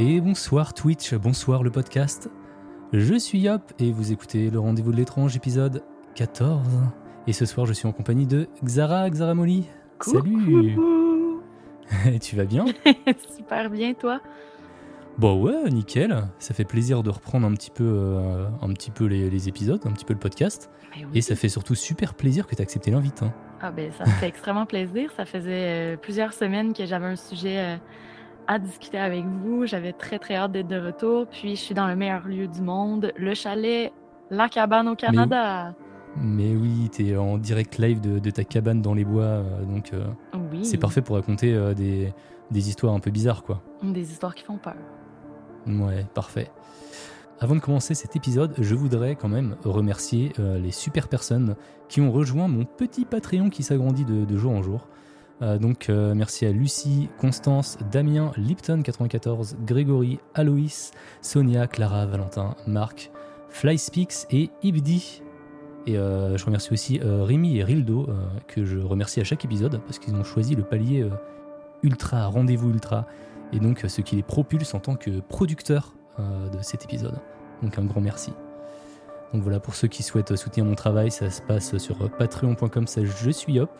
Et bonsoir Twitch, bonsoir le podcast. Je suis Yop et vous écoutez le rendez-vous de l'étrange épisode 14. Et ce soir je suis en compagnie de Xara, Xara Molly. Salut Tu vas bien? Super bien, toi? Bon ouais, nickel. Ça fait plaisir de reprendre un petit peu, euh, un petit peu les, les épisodes, un petit peu le podcast. Oui. Et ça fait surtout super plaisir que tu as accepté l'invite. hein. Ah ben, ça fait extrêmement plaisir. Ça faisait euh, plusieurs semaines que j'avais un sujet euh, à discuter avec vous. J'avais très, très hâte d'être de retour. Puis, je suis dans le meilleur lieu du monde, le chalet, la cabane au Canada. Mais oui, t'es en direct live de, de ta cabane dans les bois, euh, donc euh, Oui. c'est parfait pour raconter euh, des, des histoires un peu bizarres quoi. Des histoires qui font peur. Ouais, parfait. Avant de commencer cet épisode, je voudrais quand même remercier euh, les super personnes qui ont rejoint mon petit Patreon qui s'agrandit de, de jour en jour. Euh, donc euh, merci à Lucie, Constance, Damien, Lipton94, Grégory, Aloïs, Sonia, Clara, Valentin, Marc, Flyspeaks et Ibdi. Et euh, je remercie aussi Rémi et Rildo, que je remercie à chaque épisode parce qu'ils ont choisi le palier ultra, rendez-vous ultra, et donc ce qui les propulse en tant que producteur euh, de cet épisode. Donc un grand merci. Donc voilà, pour ceux qui souhaitent soutenir mon travail, ça se passe sur patreon.com je suis hop.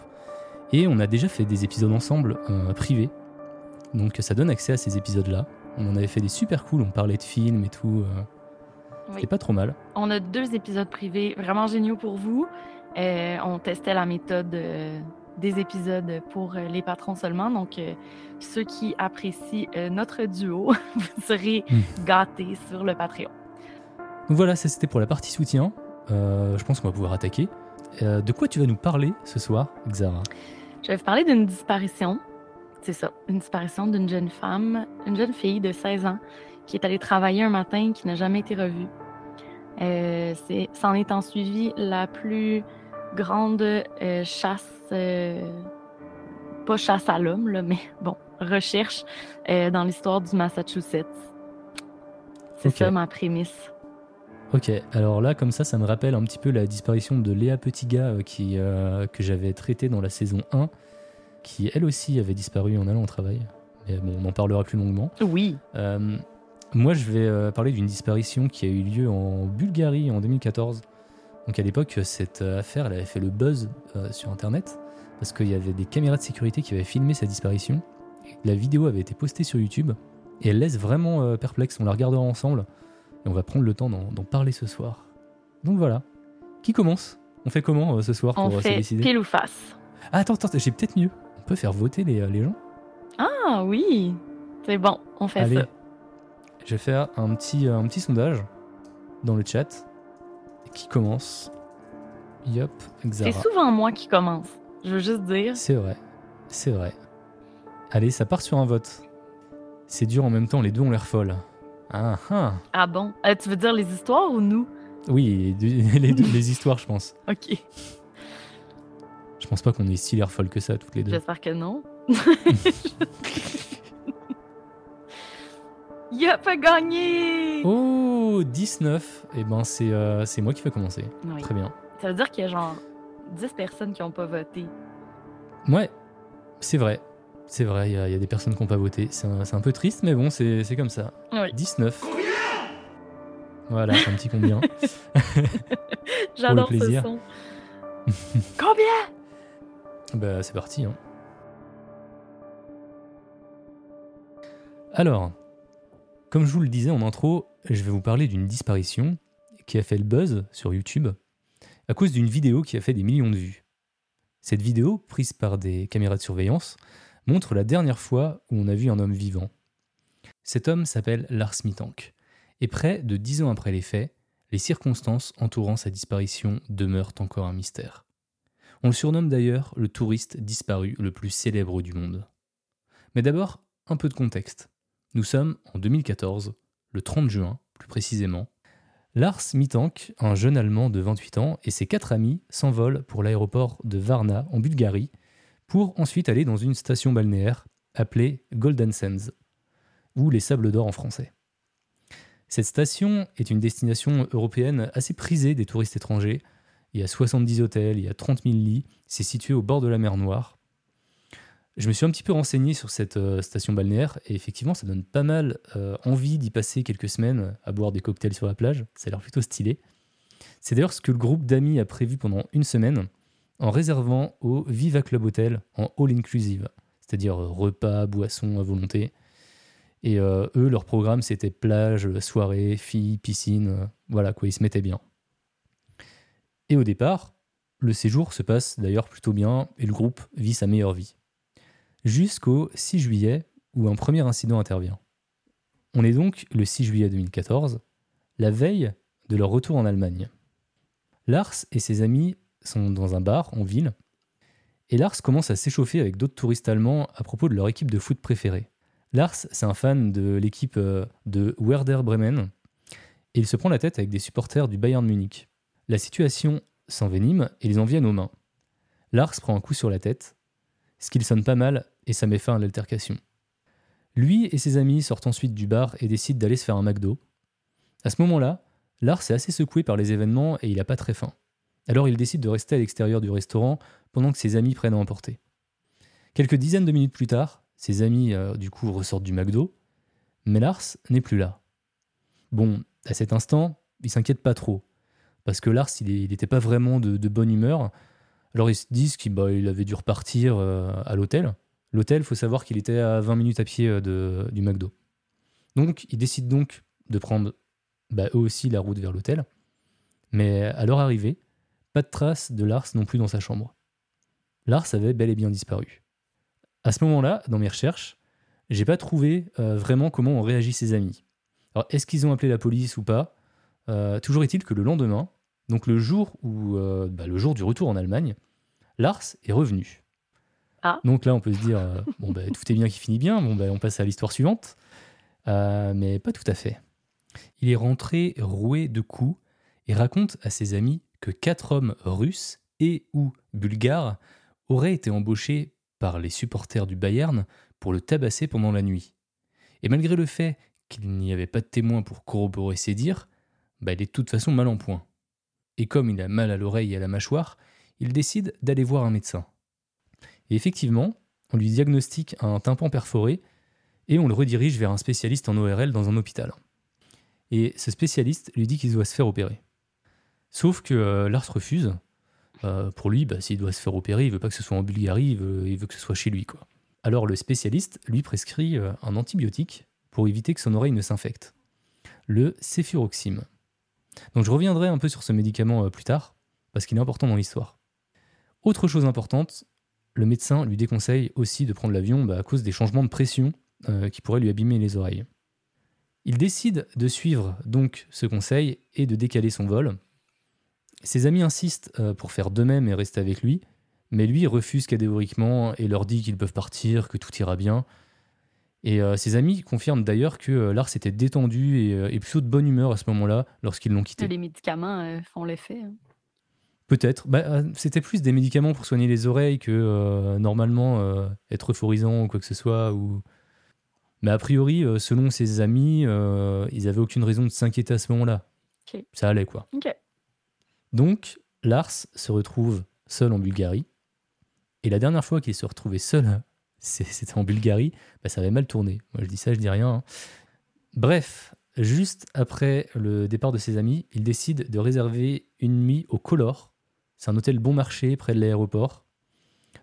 Et on a déjà fait des épisodes ensemble euh, privés. Donc ça donne accès à ces épisodes-là. On en avait fait des super cool, on parlait de films et tout. euh, Oui. C'était pas trop mal. On a deux épisodes privés vraiment géniaux pour vous. Euh, on testait la méthode euh, des épisodes pour euh, les patrons seulement. Donc, euh, ceux qui apprécient euh, notre duo, vous serez Hmm. gâtés sur le Patreon. Donc voilà, ça c'était pour la partie soutien. Euh, je pense qu'on va pouvoir attaquer. De quoi tu vas nous parler ce soir, Xara? Je vais vous parler d'une disparition. C'est ça, une disparition d'une jeune femme, une jeune fille de 16 ans qui est allée travailler un matin qui n'a jamais été revue. Euh, c'est, s'en est en suivi la plus grande euh, chasse, euh, pas chasse à l'homme, là, mais bon, recherche dans l'histoire du Massachusetts. C'est ça ma prémisse. Ok, alors là, comme ça, ça me rappelle un petit peu la disparition de Léa Petitga euh, qui, euh, que j'avais traité dans la saison 1, qui elle aussi avait disparu en allant au travail. Mais bon, on en parlera plus longuement. Oui. Euh, moi, je vais parler d'une disparition qui a eu lieu en Bulgarie en 2014. Donc à l'époque, cette affaire, elle avait fait le buzz euh, sur Internet parce qu'il y avait des caméras de sécurité qui avaient filmé sa disparition. La vidéo avait été postée sur YouTube et elle laisse vraiment perplexe. On la regardera ensemble et on va prendre le temps d'en parler ce soir. Donc voilà. Qui commence? On fait comment euh, ce soir On pour euh, se fait décider pile ou face. Ah, attends, attends, j'ai peut-être mieux. On peut faire voter les, euh, les gens? Ah oui, c'est bon, on fait Allez, ça. je vais faire un petit, un petit sondage dans le chat. Qui commence? Yop, C'est souvent moi qui commence. Je veux juste dire. C'est vrai, c'est vrai. Allez, ça part sur un vote. C'est dur en même temps, les deux ont l'air folles. Ah ah Ah bon? Euh, tu veux dire les histoires ou nous? Oui, les, histoires, je pense. Ok. Je pense pas qu'on ait si l'air folles que ça, toutes les deux. J'espère que non. Yup a gagné! Oh, 19 Eh ben, c'est euh, moi qui vais commencer. Oui. Très bien. Ça veut dire qu'il y a genre 10 personnes qui n'ont pas voté. Ouais, c'est vrai. C'est vrai, il y, a- il y a des personnes qui n'ont pas voté. C'est un, peu triste, mais bon, c'est comme ça. Oui. 19. Voilà, un petit combien. J'adore ce son. Combien? bah, c'est parti. hein. Alors, Comme je vous le disais en intro, je vais vous parler d'une disparition qui a fait le buzz sur YouTube à cause d'une vidéo qui a fait des millions de vues. Cette vidéo, prise par des caméras de surveillance, montre la dernière fois où on a vu un homme vivant. Cet homme s'appelle Lars Mittank, et près de dix ans après les faits, les circonstances entourant sa disparition demeurent encore un mystère. On le surnomme d'ailleurs le touriste disparu le plus célèbre du monde. Mais d'abord, un peu de contexte. Nous sommes en 2014, le 30 juin plus précisément. Lars Mittank, un jeune Allemand de 28 ans, et ses quatre amis s'envolent pour l'aéroport de Varna en Bulgarie pour ensuite aller dans une station balnéaire appelée Golden Sands, ou les Sables d'Or en français. Cette station est une destination européenne assez prisée des touristes étrangers. Il y a 70 hôtels, il y a 30 000 lits, c'est situé au bord de la mer Noire. Je me suis un petit peu renseigné sur cette euh, station balnéaire et effectivement ça donne pas mal euh, envie d'y passer quelques semaines à boire des cocktails sur la plage, ça a l'air plutôt stylé. C'est d'ailleurs ce que le groupe d'amis a prévu pendant une semaine en réservant au Viva Club Hotel en all inclusive, c'est-à-dire euh, repas, boissons à volonté. Et eux, leur programme c'était plage, soirée, filles, piscine, voilà quoi, ils se mettaient bien. Et au départ, le séjour se passe d'ailleurs plutôt bien et le groupe vit sa meilleure vie jusqu'au 6 juillet où un premier incident intervient. On est donc le 6 juillet 2014, la veille de leur retour en Allemagne. Lars et ses amis sont dans un bar en ville, et Lars commence à s'échauffer avec d'autres touristes allemands à propos de leur équipe de foot préférée. Lars, c'est un fan de l'équipe euh, de Werder Bremen, et il se prend la tête avec des supporters du Bayern Munich. La situation s'envenime et ils en viennent aux mains. Lars prend un coup sur la tête, ce qui sonne pas mal et ça met fin à l'altercation. Lui et ses amis sortent ensuite du bar et décident d'aller se faire un McDo. À ce moment-là, Lars est assez secoué par les événements et il n'a pas très faim. Alors il décide de rester à l'extérieur du restaurant pendant que ses amis prennent à emporter. Quelques dizaines de minutes plus tard, ses amis euh, du coup ressortent du McDo, mais Lars n'est plus là. Bon, à cet instant, il s'inquiète pas trop, parce que Lars il n'était pas vraiment de bonne humeur, alors ils se disent qu'il bah, avait dû repartir euh, à l'hôtel. L'hôtel, faut savoir qu'il était à 20 minutes à pied euh, du McDo. Donc ils décident donc de prendre bah, eux aussi la route vers l'hôtel. Mais à leur arrivée, pas de trace de Lars non plus dans sa chambre. Lars avait bel et bien disparu. À ce moment-là, dans mes recherches, j'ai pas trouvé euh, vraiment comment ont réagi ses amis. Alors est-ce qu'ils ont appelé la police ou pas? Toujours est-il que le lendemain, donc le jour, où, euh, bah, le jour du retour en Allemagne, Lars est revenu. Ah. Donc là, on peut se dire, euh, bon, bah, tout est bien qui finit bien, bon, bah, on passe à l'histoire suivante. Euh, mais pas tout à fait. Il est rentré roué de coups et raconte à ses amis que quatre hommes russes et ou bulgares auraient été embauchés par les supporters du Bayern pour le tabasser pendant la nuit. Et malgré le fait qu'il n'y avait pas de témoins pour corroborer ses dires, bah, il est de toute façon mal en point et comme il a mal à l'oreille et à la mâchoire, il décide d'aller voir un médecin. Et effectivement, on lui diagnostique un tympan perforé et on le redirige vers un spécialiste en ORL dans un hôpital. Et ce spécialiste lui dit qu'il doit se faire opérer. Sauf que euh, Lars refuse. Euh, pour lui, bah, s'il doit se faire opérer, il veut pas que ce soit en Bulgarie, il veut, que ce soit chez lui. Alors le spécialiste lui prescrit euh, un antibiotique pour éviter que son oreille ne s'infecte. Le céphuroxime. Donc je reviendrai un peu sur ce médicament plus tard, parce qu'il est important dans l'histoire. Autre chose importante, le médecin lui déconseille aussi de prendre l'avion bah, à cause des changements de pression qui pourraient lui abîmer les oreilles. Il décide de suivre donc ce conseil et de décaler son vol. Ses amis insistent euh, pour faire de même et rester avec lui, mais lui refuse catégoriquement et leur dit qu'ils peuvent partir, que tout ira bien, et euh, ses amis confirment d'ailleurs que euh, Lars était détendu et, euh, plutôt de bonne humeur à ce moment-là lorsqu'ils l'ont quitté. Les médicaments font l'effet. Hein. Peut-être. Bah, c'était plus des médicaments pour soigner les oreilles que normalement être euphorisant ou quoi que ce soit. Ou... Mais a priori, selon ses amis, ils n'avaient aucune raison de s'inquiéter à ce moment-là. Ça allait quoi. Donc, Lars se retrouve seul en Bulgarie. Et la dernière fois qu'il se retrouvait seul c'était en Bulgarie, bah, ça avait mal tourné. Moi je dis ça, je dis rien. Hein. Bref, juste après le départ de ses amis, il décide de réserver une nuit au Color. C'est un hôtel bon marché près de l'aéroport.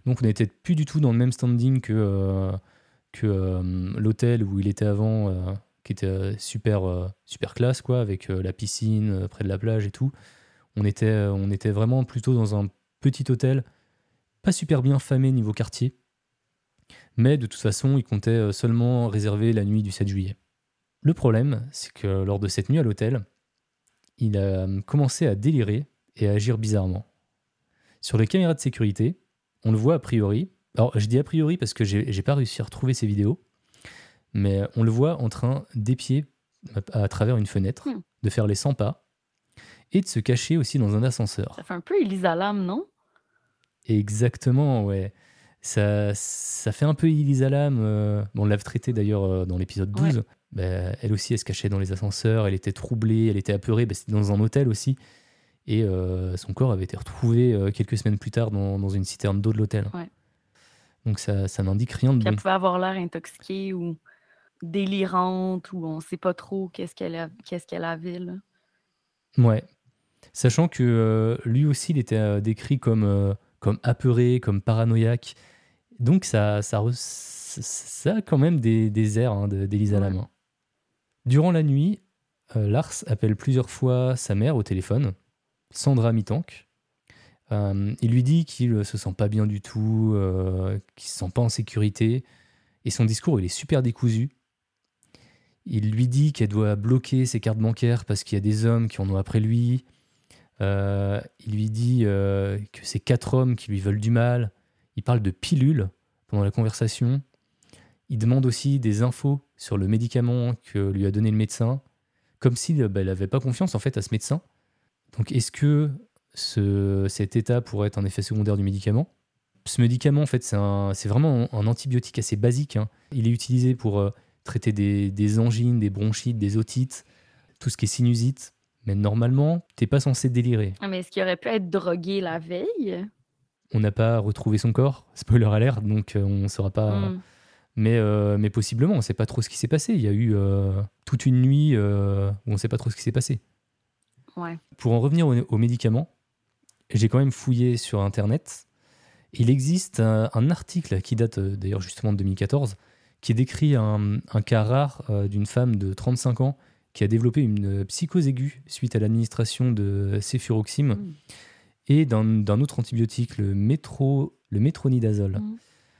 Donc on n'était plus du tout dans le même standing que, euh, euh, l'hôtel où il était avant, euh, qui était super, super classe, quoi, avec la piscine près de la plage et tout. On était, euh, on était vraiment plutôt dans un petit hôtel, pas super bien famé niveau quartier. Mais de toute façon, il comptait euh, seulement réserver la nuit du 7 juillet. Le problème, c'est que lors de cette nuit à l'hôtel, il a euh, commencé à délirer et à agir bizarrement. Sur les caméras de sécurité, on le voit a priori. Alors, je dis a priori parce que j'ai pas réussi à retrouver ces vidéos, mais on le voit en train d'épier à, à travers une fenêtre, Hmm. de faire les 100 pas et de se cacher aussi dans un ascenseur. Ça fait un peu Elisa Lam, non? Exactement, ouais. Ça, ça fait un peu Elisa Lam. euh, bon, on l'avait traité d'ailleurs euh, dans l'épisode 12. Bah, elle aussi, elle se cachait dans les ascenseurs, elle était troublée, elle était apeurée. Bah, C'était dans un hôtel aussi. Et euh, son corps avait été retrouvé euh, quelques semaines plus tard dans, dans une citerne d'eau de l'hôtel. Ouais. Donc ça, ça n'indique rien de Puis elle bon. pouvait avoir l'air intoxiquée ou délirante ou on sait pas trop qu'est-ce qu'elle a- qu'est-ce qu'elle avait. Là. Ouais. Sachant que euh, lui aussi, il était euh, décrit comme, euh, comme apeuré, comme paranoïaque. Donc ça, ça, ça- a quand même des, des airs hein, de- Ouais. Lam. hein. Durant la nuit, euh, Lars appelle plusieurs fois sa mère au téléphone, Sandra Mitank. Euh, il lui dit qu'il ne se sent pas bien du tout, euh, qu'il se sent pas en sécurité. Et son discours, il est super décousu. Il lui dit qu'elle doit bloquer ses cartes bancaires parce qu'il y a des hommes qui en ont après lui. Euh, il lui dit euh, que c'est quatre hommes qui lui veulent du mal. Il parle de pilules pendant la conversation. Il demande aussi des infos sur le médicament que lui a donné le médecin, comme s'il n'avait pas confiance en fait à ce médecin. Donc est-ce que ce- cet état pourrait être un effet secondaire du médicament? Ce médicament en fait c'est vraiment un, antibiotique assez basique. hein. Il est utilisé pour euh, traiter des, des angines, des bronchites, des otites, tout ce qui est sinusite. Mais normalement, t'es pas censé délirer. Ah, Mais est-ce qu'il aurait pu être drogué la veille? On n'a pas retrouvé son corps, spoiler alert, donc euh, on ne saura pas. Hmm. Mais, euh, mais possiblement, on ne sait pas trop ce qui s'est passé. Il y a eu euh, toute une nuit euh, où on ne sait pas trop ce qui s'est passé. Ouais. Pour en revenir aux, aux médicaments, j'ai quand même fouillé sur Internet. Il existe un, un article qui date d'ailleurs justement de 2014, qui décrit un, un cas rare d'une femme de 35 ans qui a développé une psychose aiguë suite à l'administration de céfuroxime Mm. et d'un autre antibiotique, le, métro, le métronidazole. Mm.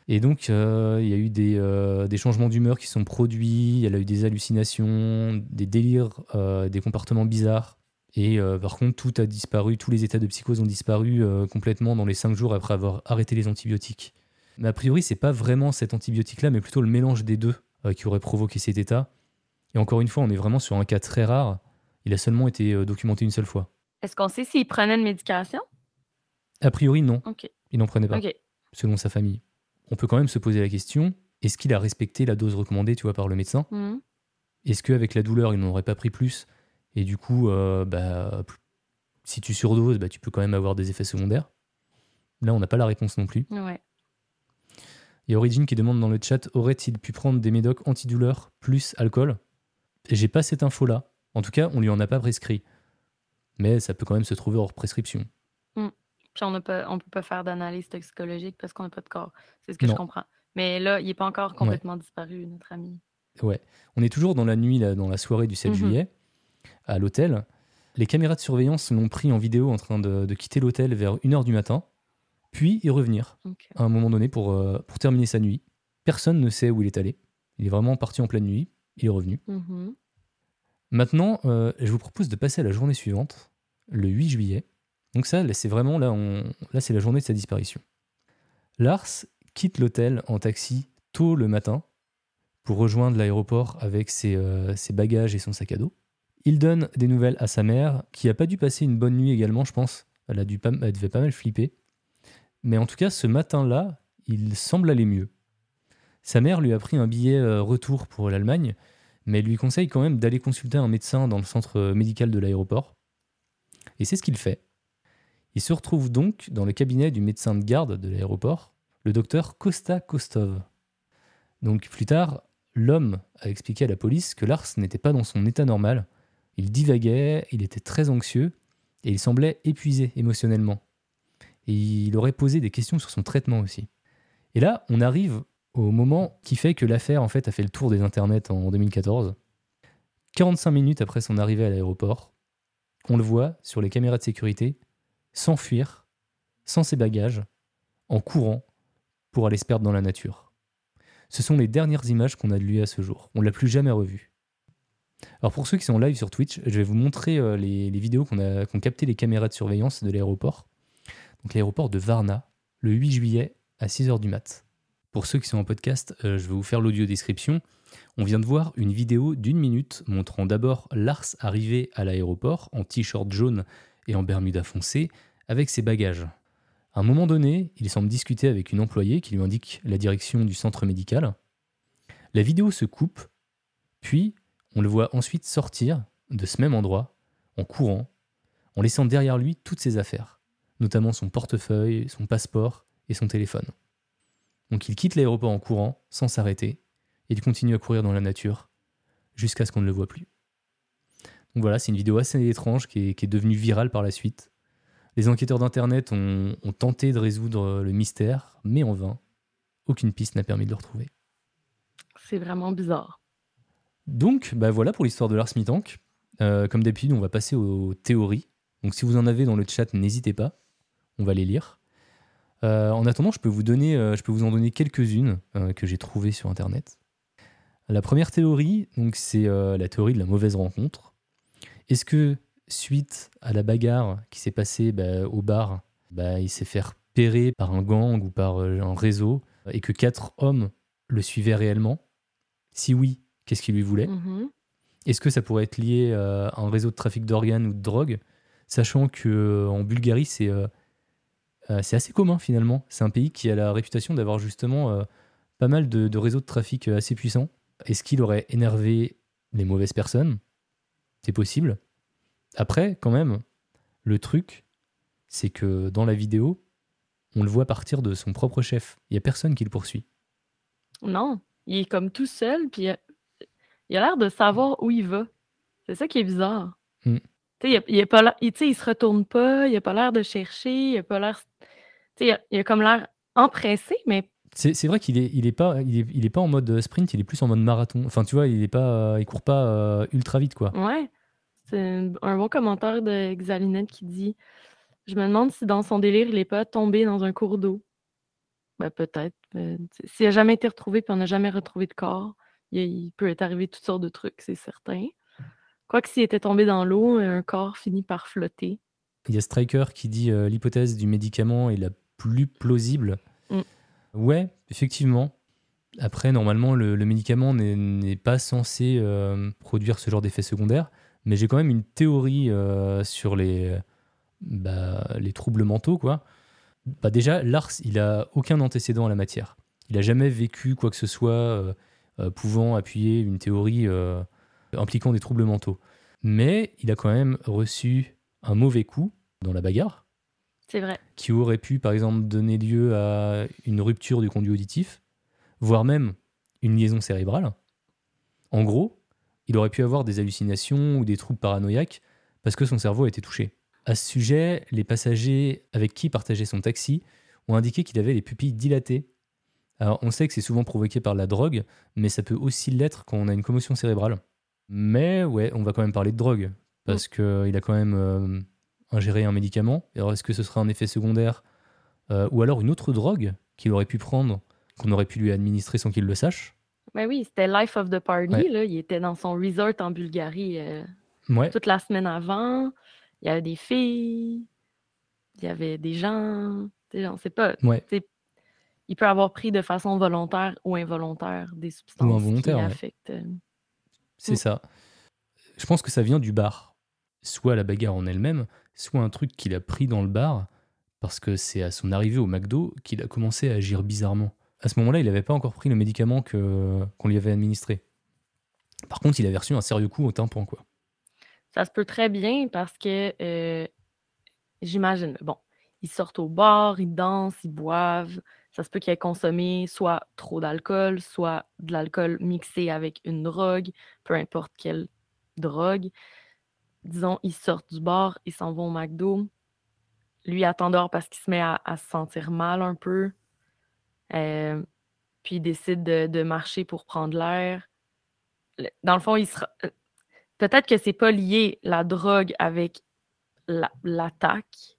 Et donc, euh, il y a eu des, euh, des changements d'humeur qui sont produits, elle a eu des hallucinations, des délires, euh, des comportements bizarres. Et par contre, tout a disparu, tous les états de psychose ont disparu complètement dans les 5 jours après avoir arrêté les antibiotiques. Mais a priori, c'est pas vraiment cet antibiotique-là, mais plutôt le mélange des deux qui aurait provoqué cet état. Et encore une fois, on est vraiment sur un cas très rare. Il a seulement été euh, documenté une seule fois. Est-ce qu'on sait s'il prenait une médication? A priori, non, il n'en prenait pas, selon sa famille. On peut quand même se poser la question est-ce qu'il a respecté la dose recommandée, tu vois, par le médecin? Hmm. Est-ce qu'avec la douleur, il n'en aurait pas pris plus? Et du coup, euh, bah, si tu surdoses, bah, tu peux quand même avoir des effets secondaires. Là, on n'a pas la réponse non plus. Ouais. Il y a Origin qui demande dans le chat aurait-il pu prendre des médocs antidouleurs plus alcool? J'ai pas cette info-là. En tout cas, on lui en a pas prescrit. Mais ça peut quand même se trouver hors prescription. Puis on ne peut, pas faire d'analyse toxicologique parce qu'on n'a pas de corps. C'est ce que je comprends. Mais là, il n'est pas encore complètement disparu, notre ami. Ouais. On est toujours dans la nuit, là, dans la soirée du 7 Mhm. juillet, à l'hôtel. Les caméras de surveillance l'ont pris en vidéo en train de, de quitter l'hôtel vers 1h du matin, puis y revenir à un moment donné pour, euh, pour terminer sa nuit. Personne ne sait où il est allé. Il est vraiment parti en pleine nuit. Il est revenu. Mhm. Maintenant, euh, je vous propose de passer à la journée suivante, le 8 juillet. Donc ça, c'est vraiment là, on, là, c'est la journée de sa disparition. Lars quitte l'hôtel en taxi tôt le matin pour rejoindre l'aéroport avec ses, euh, ses bagages et son sac à dos. Il donne des nouvelles à sa mère, qui a pas dû passer une bonne nuit également, je pense. Elle, a dû pas, elle devait pas mal flipper. Mais en tout cas, ce matin-là, il semble aller mieux. Sa mère lui a pris un billet euh, retour pour l'Allemagne, mais lui conseille quand même d'aller consulter un médecin dans le centre euh, médical de l'aéroport. Et c'est ce qu'il fait. Il se retrouve donc dans le cabinet du médecin de garde de l'aéroport, le docteur Costa Kostov. Donc plus tard, l'homme a expliqué à la police que Lars n'était pas dans son état normal. Il divaguait, il était très anxieux et il semblait épuisé émotionnellement. Et il aurait posé des questions sur son traitement aussi. Et là, on arrive au moment qui fait que l'affaire en fait a fait le tour des internets en 2014. 45 minutes après son arrivée à l'aéroport, on le voit sur les caméras de sécurité s'enfuir sans ses bagages, en courant pour aller se perdre dans la nature. Ce sont les dernières images qu'on a de lui à ce jour. On l'a plus jamais revu. Alors pour ceux qui sont live sur Twitch, je vais vous montrer euh, les, vidéos qu'on a qu'ont capté les caméras de surveillance de l'aéroport. Donc l'aéroport de Varna, le 8 juillet à 6h du mat. Pour ceux qui sont en podcast, euh, je vais vous faire l'audio description. On vient de voir une vidéo d'une minute montrant d'abord Lars arriver à l'aéroport en t-shirt jaune et en bermuda foncé avec ses bagages. À un moment donné, il semble discuter avec une employée qui lui indique la direction du centre médical. La vidéo se coupe, puis on le voit ensuite sortir de ce même endroit en courant, en laissant derrière lui toutes ses affaires, notamment son portefeuille, son passeport et son téléphone. Donc il quitte l'aéroport en courant, sans s'arrêter, et il continue à courir dans la nature, jusqu'à ce qu'on ne le voit plus. Donc voilà, c'est une vidéo assez étrange qui est, qui est devenue virale par la suite. Les enquêteurs d'Internet ont, ont tenté de résoudre le mystère, mais en vain. Aucune piste n'a permis de le retrouver. C'est vraiment bizarre. Donc, bah voilà pour l'histoire de Lars Mittank. Euh, comme d'habitude, on va passer aux théories. Donc, si vous en avez dans le chat, n'hésitez pas. On va les lire. Euh, en attendant, je peux vous donner, euh, je peux vous en donner quelques-unes euh, que j'ai trouvées sur Internet. La première théorie, donc, c'est la théorie de la mauvaise rencontre. Est-ce que suite à la bagarre qui s'est passée bah, au bar, bah, il s'est fait repérer par un gang ou par un réseau et que quatre hommes le suivaient réellement? Si oui, qu'est-ce qu'ils lui voulaient? Mhm. Est-ce que ça pourrait être lié à un réseau de trafic d'organes ou de drogue? Sachant que en Bulgarie, c'est c'est assez commun finalement. C'est un pays qui a la réputation d'avoir justement euh, pas mal de, de réseaux de trafic euh, assez puissants. Est-ce qu'il aurait énervé les mauvaises personnes? C'est possible. Après, quand même, le truc, c'est que dans la vidéo, on le voit partir de son propre chef. Il n'y a personne qui le poursuit. Non, il est comme tout seul, puis il a l'air de savoir où il va. C'est ça qui est bizarre. Mm. Tu sais, il, il, a pas il, il se retourne pas, il a pas l'air de chercher, il a pas l'air. Tu sais, il a, il a comme l'air empressé, mais C'est c'est vrai qu'il est, il est pas, il est, il est pas en mode sprint, il est plus en mode marathon. Enfin, tu vois, il est pas, euh, il court pas euh, ultra vite, quoi. ouais. C'est un, bon commentaire de Xalinette qui dit Je me demande si dans son délire, il n'est pas tombé dans un cours d'eau. Ben, peut-être. euh, S'il n'a jamais été retrouvé puis on n'a jamais retrouvé de corps, il, il peut être arrivé toutes sortes de trucs, c'est certain. Quoique s'il était tombé dans l'eau, un corps finit par flotter. Il y a Striker qui dit euh, l'hypothèse du médicament est la plus plausible. Mm. Ouais, effectivement. Après, normalement, le, le médicament n'est pas censé euh, produire ce genre d'effet secondaire, mais j'ai quand même une théorie euh, sur les, bah, les troubles mentaux, quoi. Bah déjà, Lars, il a aucun antécédent en la matière. Il a jamais vécu quoi que ce soit pouvant appuyer une théorie impliquant des troubles mentaux. Mais il a quand même reçu un mauvais coup dans la bagarre, C'est vrai. qui aurait pu par exemple donner lieu à une rupture du conduit auditif, voire même une liaison cérébrale. En gros, il aurait pu avoir des hallucinations ou des troubles paranoïaques parce que son cerveau a été touché. À ce sujet, les passagers avec qui il partageait son taxi ont indiqué qu'il avait les pupilles dilatées. Alors, on sait que c'est souvent provoqué par la drogue, mais ça peut aussi l'être quand on a une commotion cérébrale. Mais ouais, on va quand même parler de drogue, parce qu'il a quand même euh, ingéré un médicament. Alors, est-ce que ce serait un effet secondaire euh, ou alors une autre drogue qu'il aurait pu prendre, qu'on aurait pu lui administrer sans qu'il le sache? Ben oui, c'était Life of the Party. Ouais. Là. Il était dans son resort en Bulgarie euh, Ouais, toute la semaine avant. Il y avait des filles, il y avait des gens. On sait pas. ouais. Il peut avoir pris de façon volontaire ou involontaire des substances involontaire, qui affectent. C'est Mm. ça. Je pense que ça vient du bar. Soit la bagarre en elle-même, soit un truc qu'il a pris dans le bar, parce que c'est à son arrivée au McDo qu'il a commencé à agir bizarrement. À ce moment-là, il n'avait pas encore pris le médicament que- qu'on lui avait administré. Par contre, il avait reçu un sérieux coup au tympan, quoi. Ça se peut très bien parce que euh, j'imagine, bon, ils sortent au bar, ils dansent, ils boivent. Ça se peut qu'ils aient consommé soit trop d'alcool, soit de l'alcool mixé avec une drogue, peu importe quelle drogue. Disons, ils sortent du bar, ils s'en vont au McDo. Lui attend dehors parce qu'il se met à, se sentir mal un peu. Euh, puis il décide de, marcher pour prendre l'air. Dans le fond, il euh, peut-être que c'est pas lié la drogue avec la- l'attaque,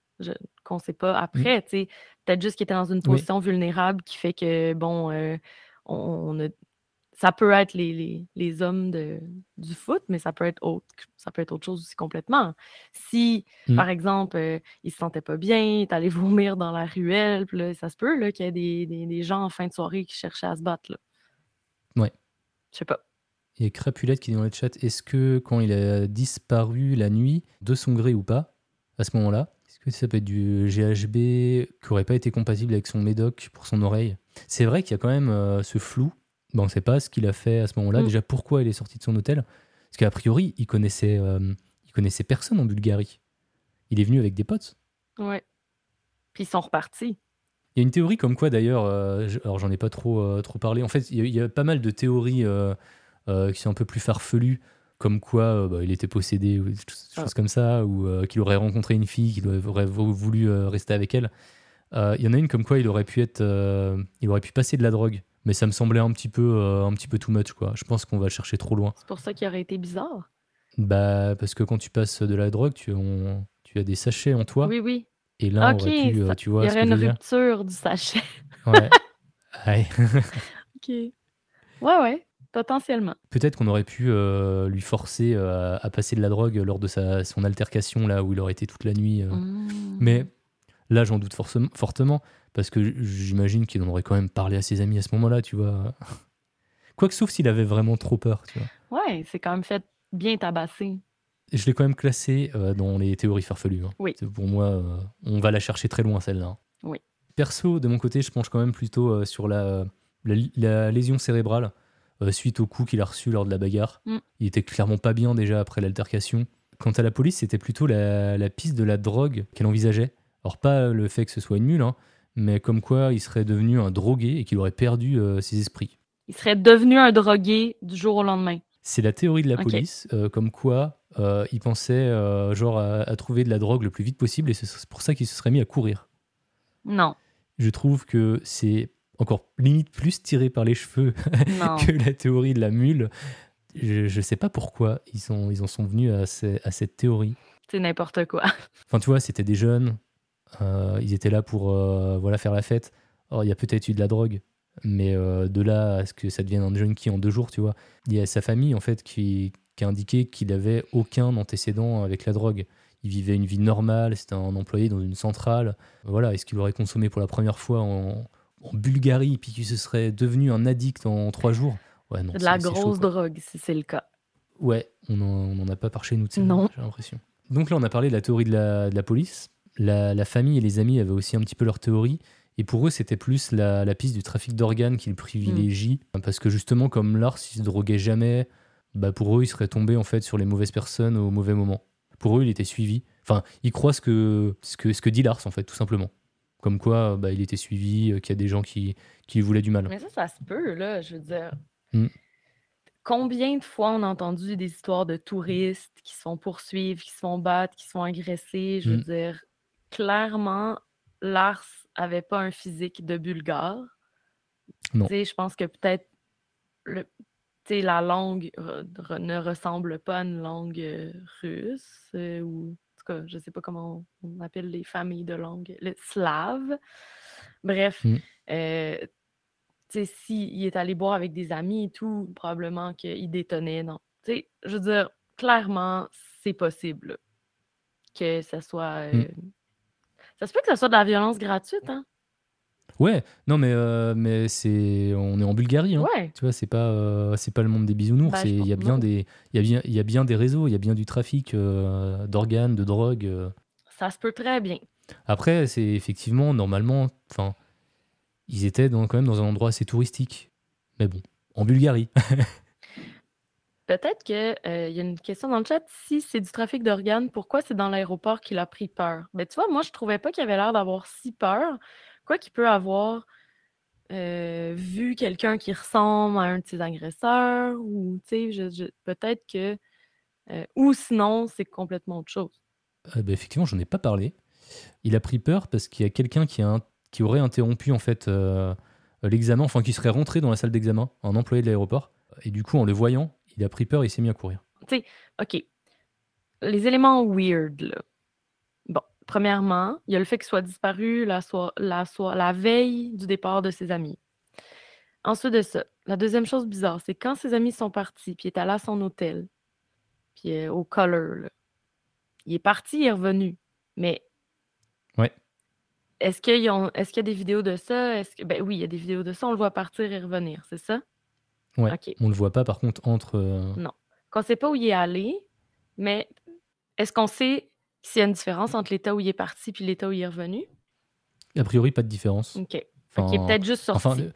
qu'on sait pas après, tu sais. Peut-être juste qu'il était dans une Oui. position vulnérable qui fait que, bon, euh, on, on a- ça peut être les, les- les hommes de, du foot, mais ça peut être autre, ça peut être autre chose aussi complètement. Si, Mm. par exemple, euh, il se sentait pas bien, il est allé vomir dans la ruelle, là, ça se peut qu'il y ait des, des- des gens en fin de soirée qui cherchaient à se battre. Là. Ouais. Je sais pas. Il y a Crapulette qui dit dans le chat est-ce que quand il a disparu la nuit, de son gré ou pas, à ce moment-là, est-ce que ça peut être du GHB qui aurait pas été compatible avec son médoc pour son oreille? C'est vrai qu'il y a quand même euh, ce flou. Bon, on ne sait pas ce qu'il a fait à ce moment-là. Mm. Déjà, pourquoi il est sorti de son hôtel? Parce qu'a priori, il connaissait, euh, il connaissait personne en Bulgarie. Il est venu avec des potes. Ouais. Puis ils sont repartis. Il y a une théorie comme quoi d'ailleurs, euh, alors j'en ai pas trop, trop parlé, en fait il y, a- il y a pas mal de théories qui sont un peu plus farfelues, comme quoi euh, bah, il était possédé ou des choses Ah. comme ça, ou euh, qu'il aurait rencontré une fille, qu'il aurait vou- voulu euh, rester avec elle. Il y en a une comme quoi il aurait pu être, il aurait pu passer de la drogue, mais ça me semblait un petit peu, un petit peu too much quoi. Je pense qu'on va chercher trop loin. C'est pour ça qu'il aurait été bizarre. Bah parce que quand tu passes de la drogue, tu, on- tu as des sachets en toi, Oui, oui. et aurait pu, ça- tu vois il y aurait une rupture du sachet. Ouais. Ouais. ok. Ouais, ouais. Potentiellement. Peut-être qu'on aurait pu euh, lui forcer euh, à, passer de la drogue lors de sa, son altercation, là où il aurait été toute la nuit. euh. Mm. Mais là, j'en doute fortement, parce que j'imagine qu'il en aurait quand même parlé à ses amis à ce moment-là, tu vois. Quoique, sauf s'il avait vraiment trop peur, tu vois. Ouais, c'est quand même fait bien tabasser. Je l'ai quand même classé dans les théories farfelues. hein. Oui. Pour moi, on va la chercher très loin, celle-là. hein. Oui. Perso, de mon côté, je penche quand même plutôt sur la, la, la lésion cérébrale euh, suite au coup qu'il a reçu lors de la bagarre. Mm. Il était clairement pas bien déjà après l'altercation. Quant à la police, c'était plutôt la, la piste de la drogue qu'elle envisageait. Alors pas le fait que ce soit une mule, hein, mais comme quoi il serait devenu un drogué et qu'il aurait perdu euh, ses esprits. Il serait devenu un drogué du jour au lendemain. C'est la théorie de la police, euh, comme quoi il pensait genre à, à trouver de la drogue le plus vite possible et c'est pour ça qu'il se serait mis à courir. Non, Je trouve que c'est encore limite plus tiré par les cheveux que la théorie de la mule. Je, je sais pas pourquoi ils, sont, ils en sont venus à, ces- à cette théorie. C'est n'importe quoi. Enfin, tu vois, c'était des jeunes, euh, ils étaient là pour euh, voilà, faire la fête. Or, il y a peut-être eu de la drogue, mais euh, de là à ce que ça devienne un junkie en deux jours, tu vois. Il y a sa famille, en fait, qui, qui a indiqué qu'il avait aucun antécédent avec la drogue. Il vivait une vie normale, c'était un employé dans une centrale. Voilà, est-ce qu'il aurait consommé pour la première fois en, en Bulgarie, puis qu'il se serait devenu un addict en trois jours Ouais, non. De la chaud, grosse drogue, si c'est le cas. Ouais, on n'en a pas par chez nous, j'ai l'impression. Donc là, on a parlé de la théorie de la, de la police. La, la famille et les amis avaient aussi un petit peu leur théorie. Et pour eux, c'était plus la, la piste du trafic d'organes qu'ils privilégient. Parce que justement, comme Lars, il se droguait jamais, bah pour eux, il serait tombé en fait sur les mauvaises personnes au mauvais moment. Pour eux, il était suivi. Enfin, ils croient ce que, ce que, ce que dit Lars, en fait, tout simplement. Comme quoi, bah, il était suivi, euh, qu'il y a des gens qui, qui lui voulaient du mal. Mais ça, ça se peut, là, je veux dire. Mm. Combien de fois on a entendu des histoires de touristes qui se font poursuivre, qui se font battre, qui se font agresser? Je veux Mm. dire, clairement, Lars avait pas un physique de bulgare. Non. Tu sais, je pense que peut-être le- tu sais, la langue re- re- ne ressemble pas à une langue euh, russe euh, ou cas, je sais pas comment on, on appelle les familles de langue, le slave. Bref, Mm. euh, tu sais, s'il est allé boire avec des amis et tout, probablement qu'il détonnait. Non. Tu sais, je veux dire, clairement, c'est possible que ça soit. Mm. euh, Ça se peut que ça soit de la violence gratuite, hein? Ouais, non, mais, euh, mais c'est, on est en Bulgarie. Hein. Ouais. Tu vois, c'est pas, euh, c'est pas le monde des bisounours. Bah, Il y a bien non. des, y a bien, il y a bien des réseaux, il y a bien du trafic euh, d'organes, de drogue. euh. Ça se peut très bien. Après, c'est effectivement normalement, enfin, ils étaient dans, quand même dans un endroit assez touristique. Mais bon, en Bulgarie. Peut-être qu'il y a une question dans le chat. Si c'est du trafic d'organes, pourquoi c'est dans l'aéroport qu'il a pris peur? Ben, tu vois, moi, je trouvais pas qu'il avait l'air d'avoir si peur. Quoi qu'il peut avoir euh, vu quelqu'un qui ressemble à un de ses agresseurs, ou peut-être que. euh, ou sinon, c'est complètement autre chose. Euh, bah, effectivement, j'en ai pas parlé. Il a pris peur parce qu'il y a quelqu'un qui, a un- qui aurait interrompu en fait l'examen, enfin qui serait rentré dans la salle d'examen, un employé de l'aéroport. Et du coup, en le voyant, il a pris peur et il s'est mis à courir. Tu sais, OK. Les éléments weird, là. Premièrement, il y a le fait qu'il soit disparu la, soi- la, soi- la veille du départ de ses amis. Ensuite de ça, la deuxième chose bizarre, c'est quand ses amis sont partis, puis il est allé à son hôtel, puis euh, au Color, là. Il est parti, il est revenu. Mais Ouais. est-ce qu'il y, a- est-ce qu'il y a des vidéos de ça? Est-ce que... Ben oui, il y a des vidéos de ça. On le voit partir et revenir, c'est ça? Ouais. OK. On le voit pas par contre entre. euh, Qu'on ne sait pas où il est allé, mais est-ce qu'on sait s'il y a une différence entre l'état où il est parti et l'état où il est revenu? A priori, pas de différence. OK. Qu'il est peut-être juste sorti. Enfin, le-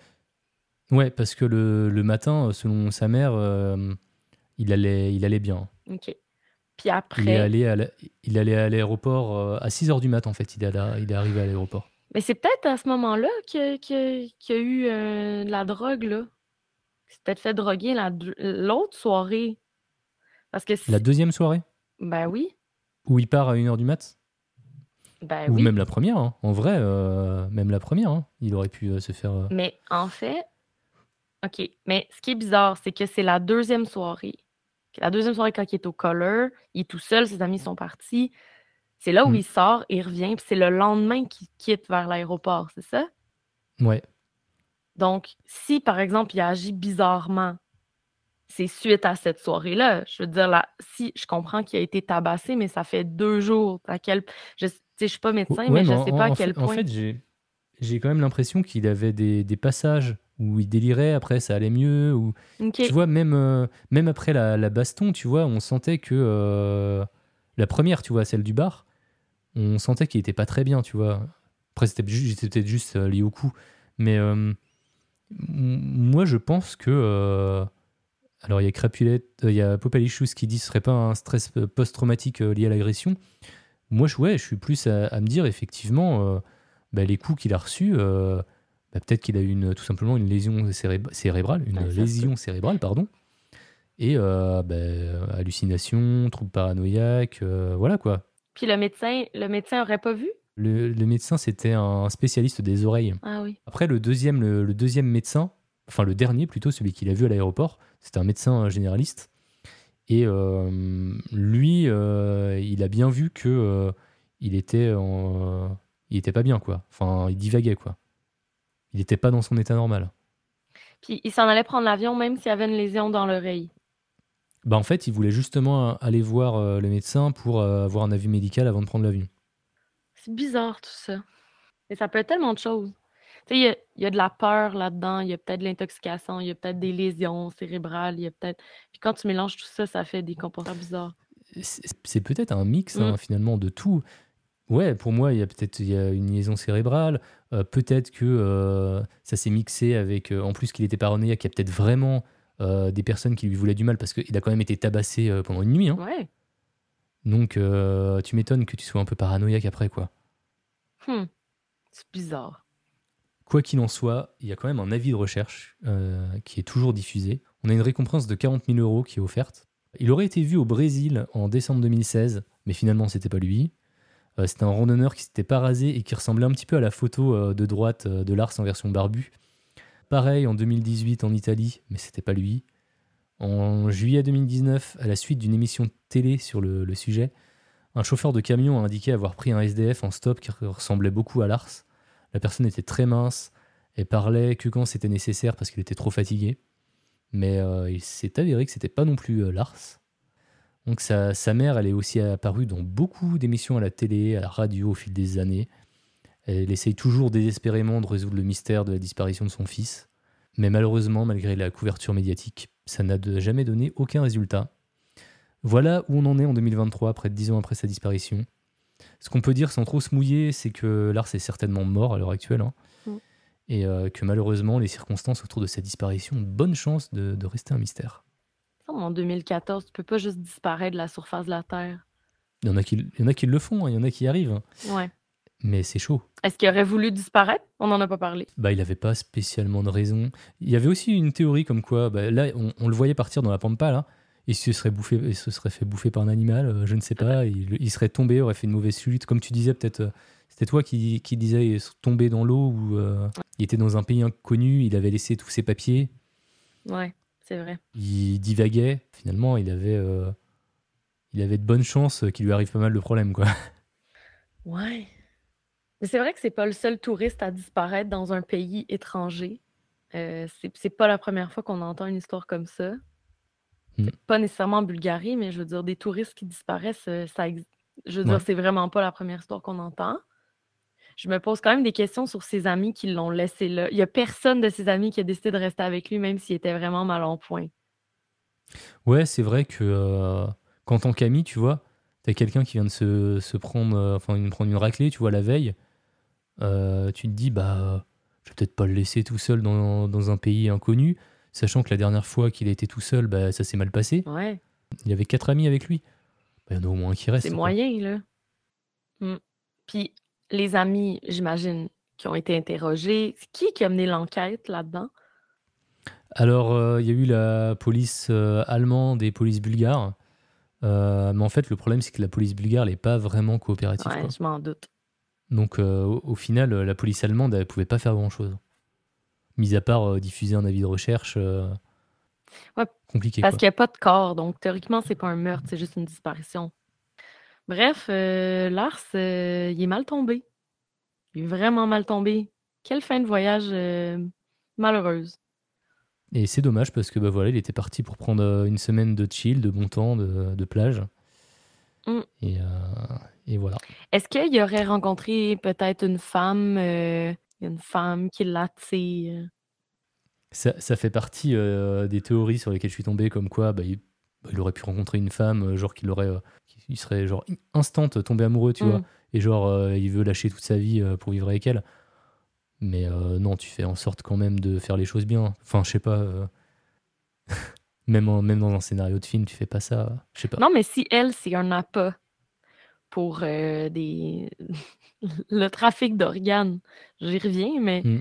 ouais, parce que le, le matin, euh, selon sa mère, euh, il, allait, il allait bien. OK. Puis après. Il est allé à la- il allait à l'aéroport euh, à 6h du mat, en fait. Il est, il est arrivé à l'aéroport. Mais c'est peut-être à ce moment-là qu'il y a, qu'il y a- eu euh, de la drogue, là. Il s'est peut-être fait droguer la l'autre soirée. Parce que si- La deuxième soirée, Ben oui. Où il part à 1h du mat, Ben ou oui. même la première, hein. en vrai, euh, même la première, hein. il aurait pu euh, se faire. euh, Mais en fait, OK. Mais ce qui est bizarre, c'est que c'est la deuxième soirée. La deuxième soirée, quand il est au color, il est tout seul, ses amis sont partis. C'est là où Mm. il sort, il revient, puis c'est le lendemain qu'il quitte vers l'aéroport, c'est ça? Ouais, Donc, si par exemple, il agit bizarrement, c'est suite à cette soirée-là. Je veux dire, là, si je comprends qu'il a été tabassé, mais ça fait deux jours. À quel... Je ne suis pas médecin, Ouais, mais je ne sais pas en à quel fait- En point. fait, j'ai, quand même l'impression qu'il avait des, des passages où il délirait, après ça allait mieux. Ou. Tu vois, même, euh, même après la, la baston, tu vois, on sentait que euh, la première, tu vois, celle du bar, on sentait qu'il était pas très bien, tu vois. Après, c'était, peut-être juste euh, lié au coup. Mais euh, moi, je pense que. Alors, il y a Crapulette, euh, il y a Popalichus qui dit que ce serait pas un stress euh, post-traumatique euh, lié à l'agression. Moi, je, ouais, je suis plus à, à me dire, effectivement, euh, bah, les coups qu'il a reçus, euh, bah, peut-être qu'il a eu une, tout simplement une lésion cérébra- cérébrale, une lésion cérébrale, pardon. Et euh, bah, hallucination, troubles paranoïaques, euh, voilà quoi. Puis le médecin, le médecin aurait pas vu? Le, le médecin, c'était un spécialiste des oreilles. Ah oui. Après, le deuxième, le, le deuxième médecin, enfin le dernier plutôt, celui qu'il a vu à l'aéroport, c'était un médecin généraliste. Et euh, lui, euh, il a bien vu que euh, il était, en- il était pas bien quoi. Enfin, il divaguait quoi. Il n'était pas dans son état normal. Puis il s'en allait prendre l'avion même s'il y avait une lésion dans l'oreille. Bah en fait, il voulait justement aller voir euh, le médecin pour euh, avoir un avis médical avant de prendre l'avion. C'est bizarre tout ça. Et ça peut être tellement de choses. Tu sais, il y a- y, a de la peur là-dedans, il y a peut-être de l'intoxication, il y a peut-être des lésions cérébrales, il y a peut-être. Puis quand tu mélanges tout ça, ça fait des comportements bizarres. C'est peut-être un mix hein, Mm. finalement de tout. Ouais, pour moi, il y a peut-être il y a une liaison cérébrale. euh, peut-être que euh, ça s'est mixé avec, euh, en plus qu'il était paranoïaque, il y a peut-être vraiment des personnes qui lui voulaient du mal parce qu'il a quand même été tabassé pendant une nuit. hein. Ouais. Donc, tu m'étonnes que tu sois un peu paranoïaque après, quoi. Hmm. C'est bizarre. Quoi qu'il en soit, il y a quand même un avis de recherche euh, qui est toujours diffusé. On a une récompense de 40 000 euros qui est offerte. Il aurait été vu au Brésil en décembre 2016, mais finalement, c'était pas lui. Euh, c'était un randonneur qui s'était pas rasé et qui ressemblait un petit peu à la photo euh, de droite de Lars en version barbu. Pareil en 2018 en Italie, mais c'était pas lui. En juillet 2019, à la suite d'une émission télé sur le sujet, un chauffeur de camion a indiqué avoir pris un SDF en stop qui ressemblait beaucoup à Lars. La personne était très mince et parlait que quand c'était nécessaire parce qu'il était trop fatigué. Mais euh, il s'est avéré que c'était pas non plus euh, Lars. Donc sa, sa mère, elle est aussi apparue dans beaucoup d'émissions à la télé, à la radio au fil des années. Elle essaye toujours désespérément de résoudre le mystère de la disparition de son fils. Mais malheureusement, malgré la couverture médiatique, ça n'a jamais donné aucun résultat. Voilà où on en est en 2023, près de 10 ans après sa disparition. Ce qu'on peut dire sans trop se mouiller, c'est que Lars est certainement mort à l'heure actuelle. hein. Mm. Et euh, que malheureusement, les circonstances autour de sa disparition ont de bonnes chances de, de rester un mystère. En 2014, tu peux pas juste disparaître de la surface de la Terre. Il y en a qui, il y en a qui le font, hein, il y en a qui y arrivent. Ouais. Mais c'est chaud. Est-ce qu'il aurait voulu disparaître? On n'en a pas parlé. Bah, il n'avait pas spécialement de raison. Il y avait aussi une théorie comme quoi, bah, là, on, on le voyait partir dans la pampa, là, et il se serait, bouffé, il se serait fait bouffer par un animal, euh, je ne sais pas, il, il serait tombé, aurait fait une mauvaise chute. Comme tu disais, peut-être, euh, c'était toi qui, qui disais il est tombé dans l'eau, ou euh, il était dans un pays inconnu, il avait laissé tous ses papiers, Ouais, c'est vrai. il divaguait. Finalement, il avait, euh, il avait de bonnes chances qu'il lui arrive pas mal de problèmes, quoi. Ouais. Mais c'est vrai que c'est pas le seul touriste à disparaître dans un pays étranger. Euh, c'est c'est pas la première fois qu'on entend une histoire comme ça. Mm. Pas nécessairement en Bulgarie, mais je veux dire, des touristes qui disparaissent, euh, ça ex- je veux Ouais. dire, c'est vraiment pas la première histoire qu'on entend. Je me pose quand même des questions sur ses amis qui l'ont laissé là. Il y a personne de ses amis qui a décidé de rester avec lui, même s'il était vraiment mal en point. Ouais, c'est vrai que euh, qu'en tant qu'ami, tu vois, t'as quelqu'un qui vient de se, se prendre, euh, enfin, une, prendre une raclée, tu vois, la veille, euh, tu te dis, bah, je vais peut-être pas le laisser tout seul dans, dans un pays inconnu, sachant que la dernière fois qu'il a été tout seul, bah, ça s'est mal passé. Ouais, Il avait quatre amis avec lui. Bah, il y en a au moins un qui reste. c'est moyen, là. Mm. Puis les amis, j'imagine, qui ont été interrogés, qui qui a mené l'enquête là-dedans? Alors, euh, il y a eu la police euh, allemande et police bulgare. Euh, mais en fait, le problème, c'est que la police bulgare n'est pas vraiment coopérative. Ouais, quoi. je m'en doute. Donc, au, au final, la police allemande, elle pouvait pas faire grand-chose. Mis à part euh, diffuser un avis de recherche euh, Ouais, compliqué. Parce qu'il n'y a pas de corps, donc théoriquement, c'est pas un meurtre, c'est juste une disparition. Bref, euh, Lars, euh, il est mal tombé. Il est vraiment mal tombé. Quelle fin de voyage euh, malheureuse. Et c'est dommage parce que bah, voilà, il était parti pour prendre une semaine de chill, de bon temps, de, de plage. Mm. Et, et voilà. Est-ce qu'il aurait rencontré peut-être une femme, une femme qui l'attire? Ça, ça fait partie euh, des théories sur lesquelles je suis tombé, comme quoi bah, il, bah, il aurait pu rencontrer une femme, euh, genre qu'il aurait, euh, il serait genre instant tombé amoureux, tu Mm. vois, et genre euh, il veut lâcher toute sa vie pour vivre avec elle. Mais non, tu fais en sorte quand même de faire les choses bien. Enfin, je sais pas. même, en- même dans un scénario de film, tu fais pas ça. Je sais pas. Non, mais si elle, c'est un appât pour des... le trafic d'organes, j'y reviens, mais Mm.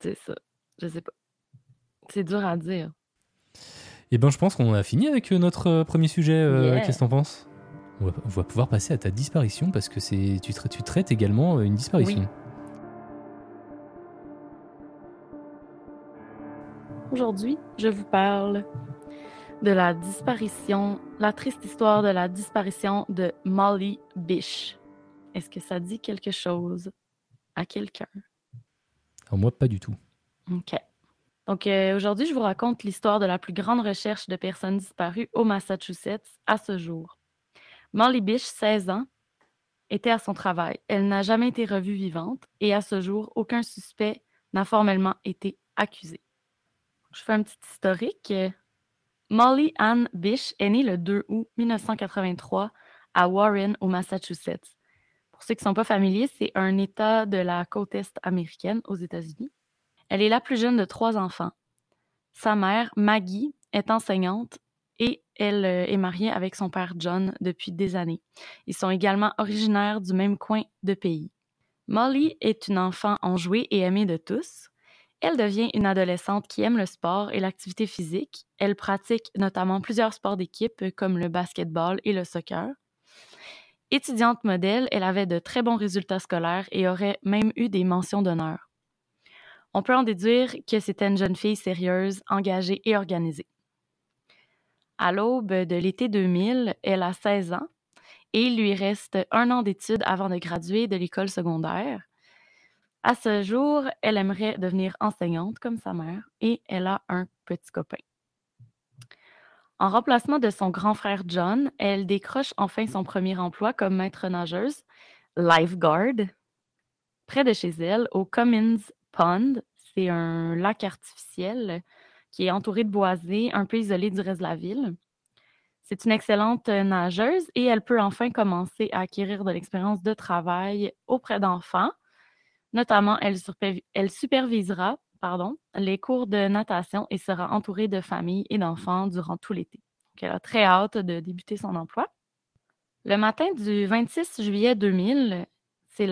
c'est ça. Je sais pas. C'est dur à dire. Et ben, je pense qu'on a fini avec euh, notre euh, premier sujet. euh, Yeah. Qu'est-ce que t'en penses? On va, on va pouvoir passer à ta disparition parce que c'est tu, tra- tu traites également une disparition. Aujourd'hui, je vous parle de la disparition, la triste histoire de la disparition de Molly Bish. Est-ce que ça dit quelque chose à quelqu'un? Alors moi, pas du tout. OK. Donc euh, aujourd'hui, je vous raconte l'histoire de la plus grande recherche de personnes disparues au Massachusetts à ce jour. Molly Bish, 16 ans, était à son travail. Elle n'a jamais été revue vivante et à ce jour, aucun suspect n'a formellement été accusé. Je fais un petit historique. Molly Ann Bish est née le 2 août 1983 à Warren, au Massachusetts. Pour ceux qui ne sont pas familiers, c'est un État de la côte est américaine aux États-Unis. Elle est la plus jeune de trois enfants. Sa mère, Maggie, est enseignante et elle euh, est mariée avec son père John depuis des années. Ils sont également originaires du même coin de pays. Molly est une enfant enjouée et aimée de tous. Elle devient une adolescente qui aime le sport et l'activité physique. Elle pratique notamment plusieurs sports d'équipe comme le basketball et le soccer. Étudiante modèle, elle avait de très bons résultats scolaires et aurait même eu des mentions d'honneur. On peut en déduire que c'était une jeune fille sérieuse, engagée et organisée. À l'aube de l'été 2000, elle a 16 ans et il lui reste un an d'études avant de graduer de l'école secondaire. À ce jour, elle aimerait devenir enseignante comme sa mère et elle a un petit copain. En remplacement de son grand frère John, elle décroche enfin son premier emploi comme maître nageuse, lifeguard, près de chez elle, au Cummins Pond. C'est un lac artificiel qui est entouré de boisés, un peu isolé du reste de la ville. C'est une excellente nageuse et elle peut enfin commencer à acquérir de l'expérience de travail auprès d'enfants. Notamment, elle, elle supervisera les cours de natation et sera entourée de familles et d'enfants durant tout l'été. Elle a très hâte de débuter son emploi. Le matin du 26 juillet 2000, c'est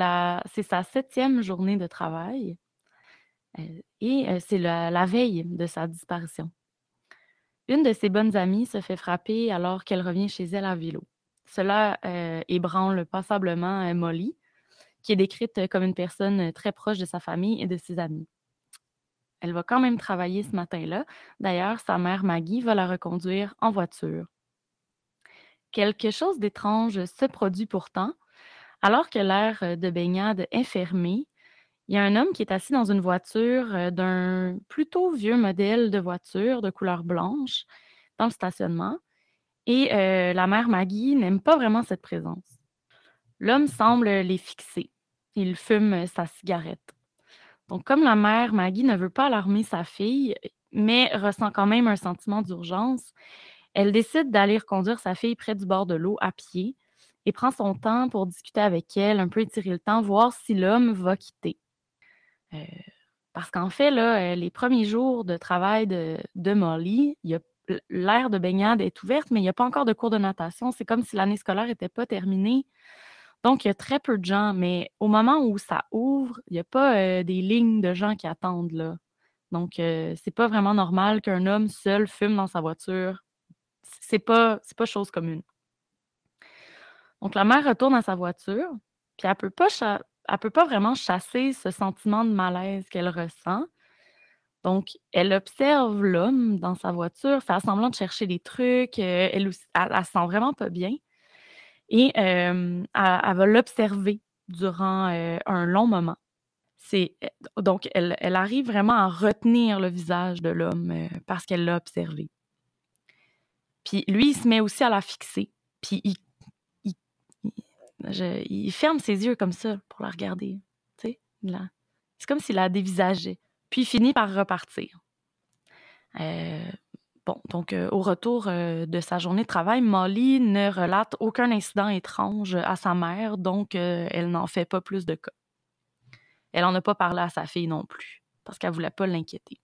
sa septième journée de travail euh, et euh, c'est la, veille de sa disparition. Une de ses bonnes amies se fait frapper alors qu'elle revient chez elle à vélo. Cela euh, ébranle passablement Molly, qui est décrite comme une personne très proche de sa famille et de ses amis. Elle va quand même travailler ce matin-là. D'ailleurs, sa mère Maggie va la reconduire en voiture. quelque chose d'étrange se produit pourtant. Alors que l'air euh, de baignade est fermé, il y a un homme qui est assis dans une voiture euh, d'un plutôt vieux modèle de voiture de couleur blanche dans le stationnement. Et euh, la mère Maggie n'aime pas vraiment cette présence. L'homme semble les fixer. Il fume sa cigarette. Donc, comme la mère Maggie ne veut pas alarmer sa fille, mais ressent quand même un sentiment d'urgence, elle décide d'aller conduire sa fille près du bord de l'eau à pied et prend son temps pour discuter avec elle, un peu étirer le temps, voir si l'homme va quitter. Euh, parce qu'en fait, là, euh, les premiers jours de travail de, de Molly, l'aire de baignade est ouverte, mais il n'y a pas encore de cours de natation. C'est comme si l'année scolaire n'était pas terminée. Donc, il y a très peu de gens, mais au moment où ça ouvre, il n'y a pas euh, des lignes de gens qui attendent là. Donc, euh, c'est pas vraiment normal qu'un homme seul fume dans sa voiture. C'est pas, pas chose commune. Donc, la mère retourne à sa voiture, puis elle peut pas, elle peut pas vraiment chasser ce sentiment de malaise qu'elle ressent. Donc, elle observe l'homme dans sa voiture, fait semblant de chercher des trucs. Euh, elle, elle, se sent vraiment pas bien. Et elle, va l'observer durant un long moment. Donc elle, arrive vraiment à retenir le visage de l'homme parce qu'elle l'a observé. Puis lui, il se met aussi à la fixer. Puis il, ferme ses yeux comme ça pour la regarder. C'est comme s'il la dévisageait. Puis il finit par repartir. Bon, donc euh, au retour euh, de sa journée de travail, Molly ne relate aucun incident étrange à sa mère, donc euh, elle n'en fait pas plus de cas. Elle n'en a pas parlé à sa fille non plus, parce qu'elle ne voulait pas l'inquiéter.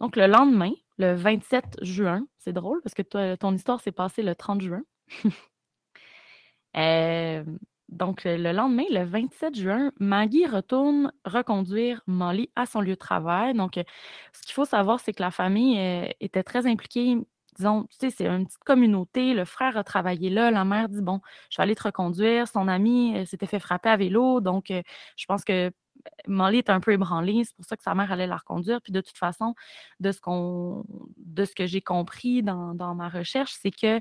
Donc le lendemain, le 27 juin, c'est drôle parce que ton histoire s'est passée le 30 juin. Donc, le lendemain, le 27 juin, Maggie retourne reconduire Molly à son lieu de travail. Donc, ce qu'il faut savoir, c'est que la famille euh, était très impliquée. Disons, tu sais, c'est une petite communauté. Le frère a travaillé là. La mère dit Bon, je vais aller te reconduire. Son ami euh, s'était fait frapper à vélo. Donc, euh, je pense que Molly est un peu ébranlée. C'est pour ça que sa mère allait la reconduire. Puis, de toute façon, de ce, qu'on, de ce que j'ai compris dans, ma recherche, c'est que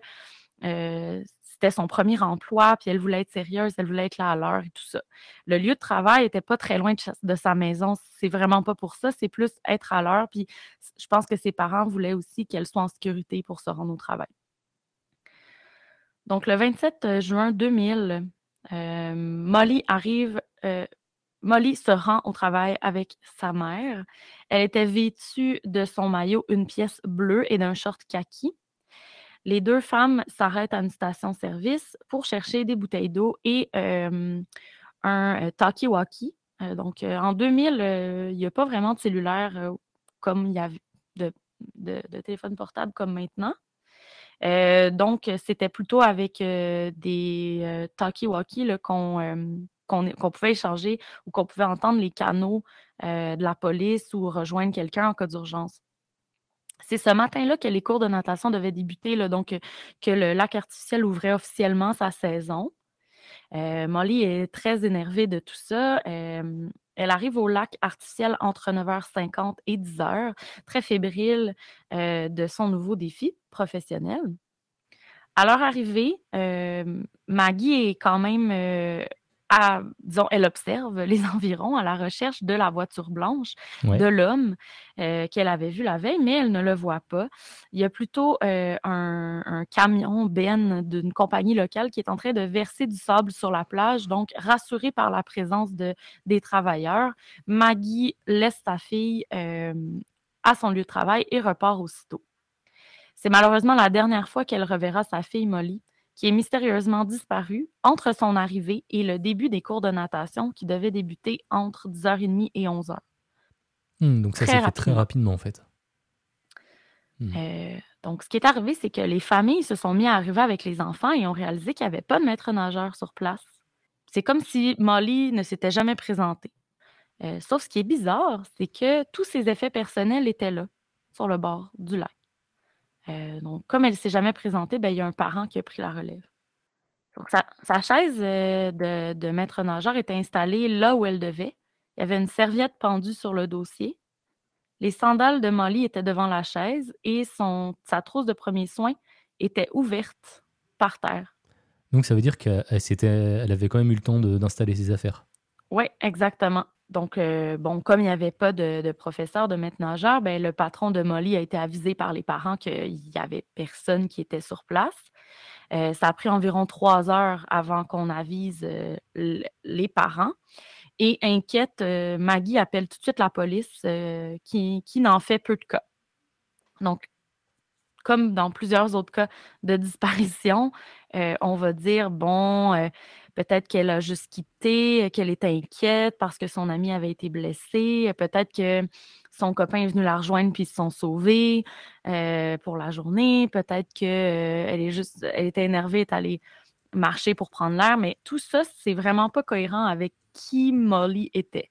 c'était son premier emploi, puis elle voulait être sérieuse, elle voulait être là à l'heure et tout ça. Le lieu de travail n'était pas très loin de, sa maison. C'est vraiment pas pour ça. C'est plus être à l'heure. Puis je pense que ses parents voulaient aussi qu'elle soit en sécurité pour se rendre au travail. Donc, le 27 euh, juin 2000, euh, Molly arrive. Euh, Molly se rend au travail avec sa mère. Elle était vêtue de son maillot, une pièce bleue et d'un short kaki. Les deux femmes s'arrêtent à une station-service pour chercher des bouteilles d'eau et un talkie-walkie. donc, en 2000, il n'y a pas vraiment de cellulaire comme il y avait de, téléphone portable comme maintenant. donc, c'était plutôt avec des talkie-walkie qu'on qu'on pouvait échanger ou qu'on pouvait entendre les canaux de la police ou rejoindre quelqu'un en cas d'urgence. C'est ce matin-là que les cours de natation devaient débuter, donc que le lac artificiel ouvrait officiellement sa saison. Euh, Molly est très énervée de tout ça. elle arrive au lac artificiel entre 9h50 et 10h, très fébrile euh, de son nouveau défi professionnel. À leur arrivée, euh, Maggie est quand même disons, elle observe les environs à la recherche de la voiture blanche de l'homme euh, qu'elle avait vu la veille, mais elle ne le voit pas. Il y a plutôt euh, un, camion Ben d'une compagnie locale qui est en train de verser du sable sur la plage. Donc, rassurée par la présence de, des travailleurs, Maggie laisse sa fille euh, à son lieu de travail et repart aussitôt. C'est malheureusement la dernière fois qu'elle reverra sa fille Molly qui est mystérieusement disparu entre son arrivée et le début des cours de natation qui devaient débuter entre 10h30 et 11h. Hmm, donc ça s'est fait très rapidement en fait. Hmm. Euh, donc ce qui est arrivé, c'est que les familles se sont mis à arriver avec les enfants et ont réalisé qu'il n'y avait pas de maître nageur sur place. C'est comme si Molly ne s'était jamais présentée. Euh, sauf ce qui est bizarre, c'est que tous ses effets personnels étaient là, sur le bord du lac. Euh, donc, comme elle ne s'est jamais présentée, ben, il y a un parent qui a pris la relève. Donc, sa, chaise euh, de, maître nageur était installée là où elle devait. Il y avait une serviette pendue sur le dossier. Les sandales de Molly étaient devant la chaise et son, sa trousse de premiers soins était ouverte par terre. Donc ça veut dire qu'elle s'était- elle avait quand même eu le temps d'installer ses affaires. Oui, exactement. Donc, euh, bon, comme il n'y avait pas de, professeur, de maître nageur, ben, le patron de Molly a été avisé par les parents qu'il n'y avait personne qui était sur place. Euh, ça a pris environ trois heures avant qu'on avise euh, les parents. Et inquiète, Maggie appelle tout de suite la police qui, qui n'en fait peu de cas. Donc, comme dans plusieurs autres cas de disparition, on va dire, bon, peut-être qu'elle a juste quitté, euh, qu'elle était inquiète parce que son ami avait été blessé, euh, peut-être que son copain est venu la rejoindre puis ils se sont sauvés euh, pour la journée, peut-être qu'elle est juste, elle était énervée, est allée marcher pour prendre l'air, mais tout ça, c'est vraiment pas cohérent avec qui Molly était.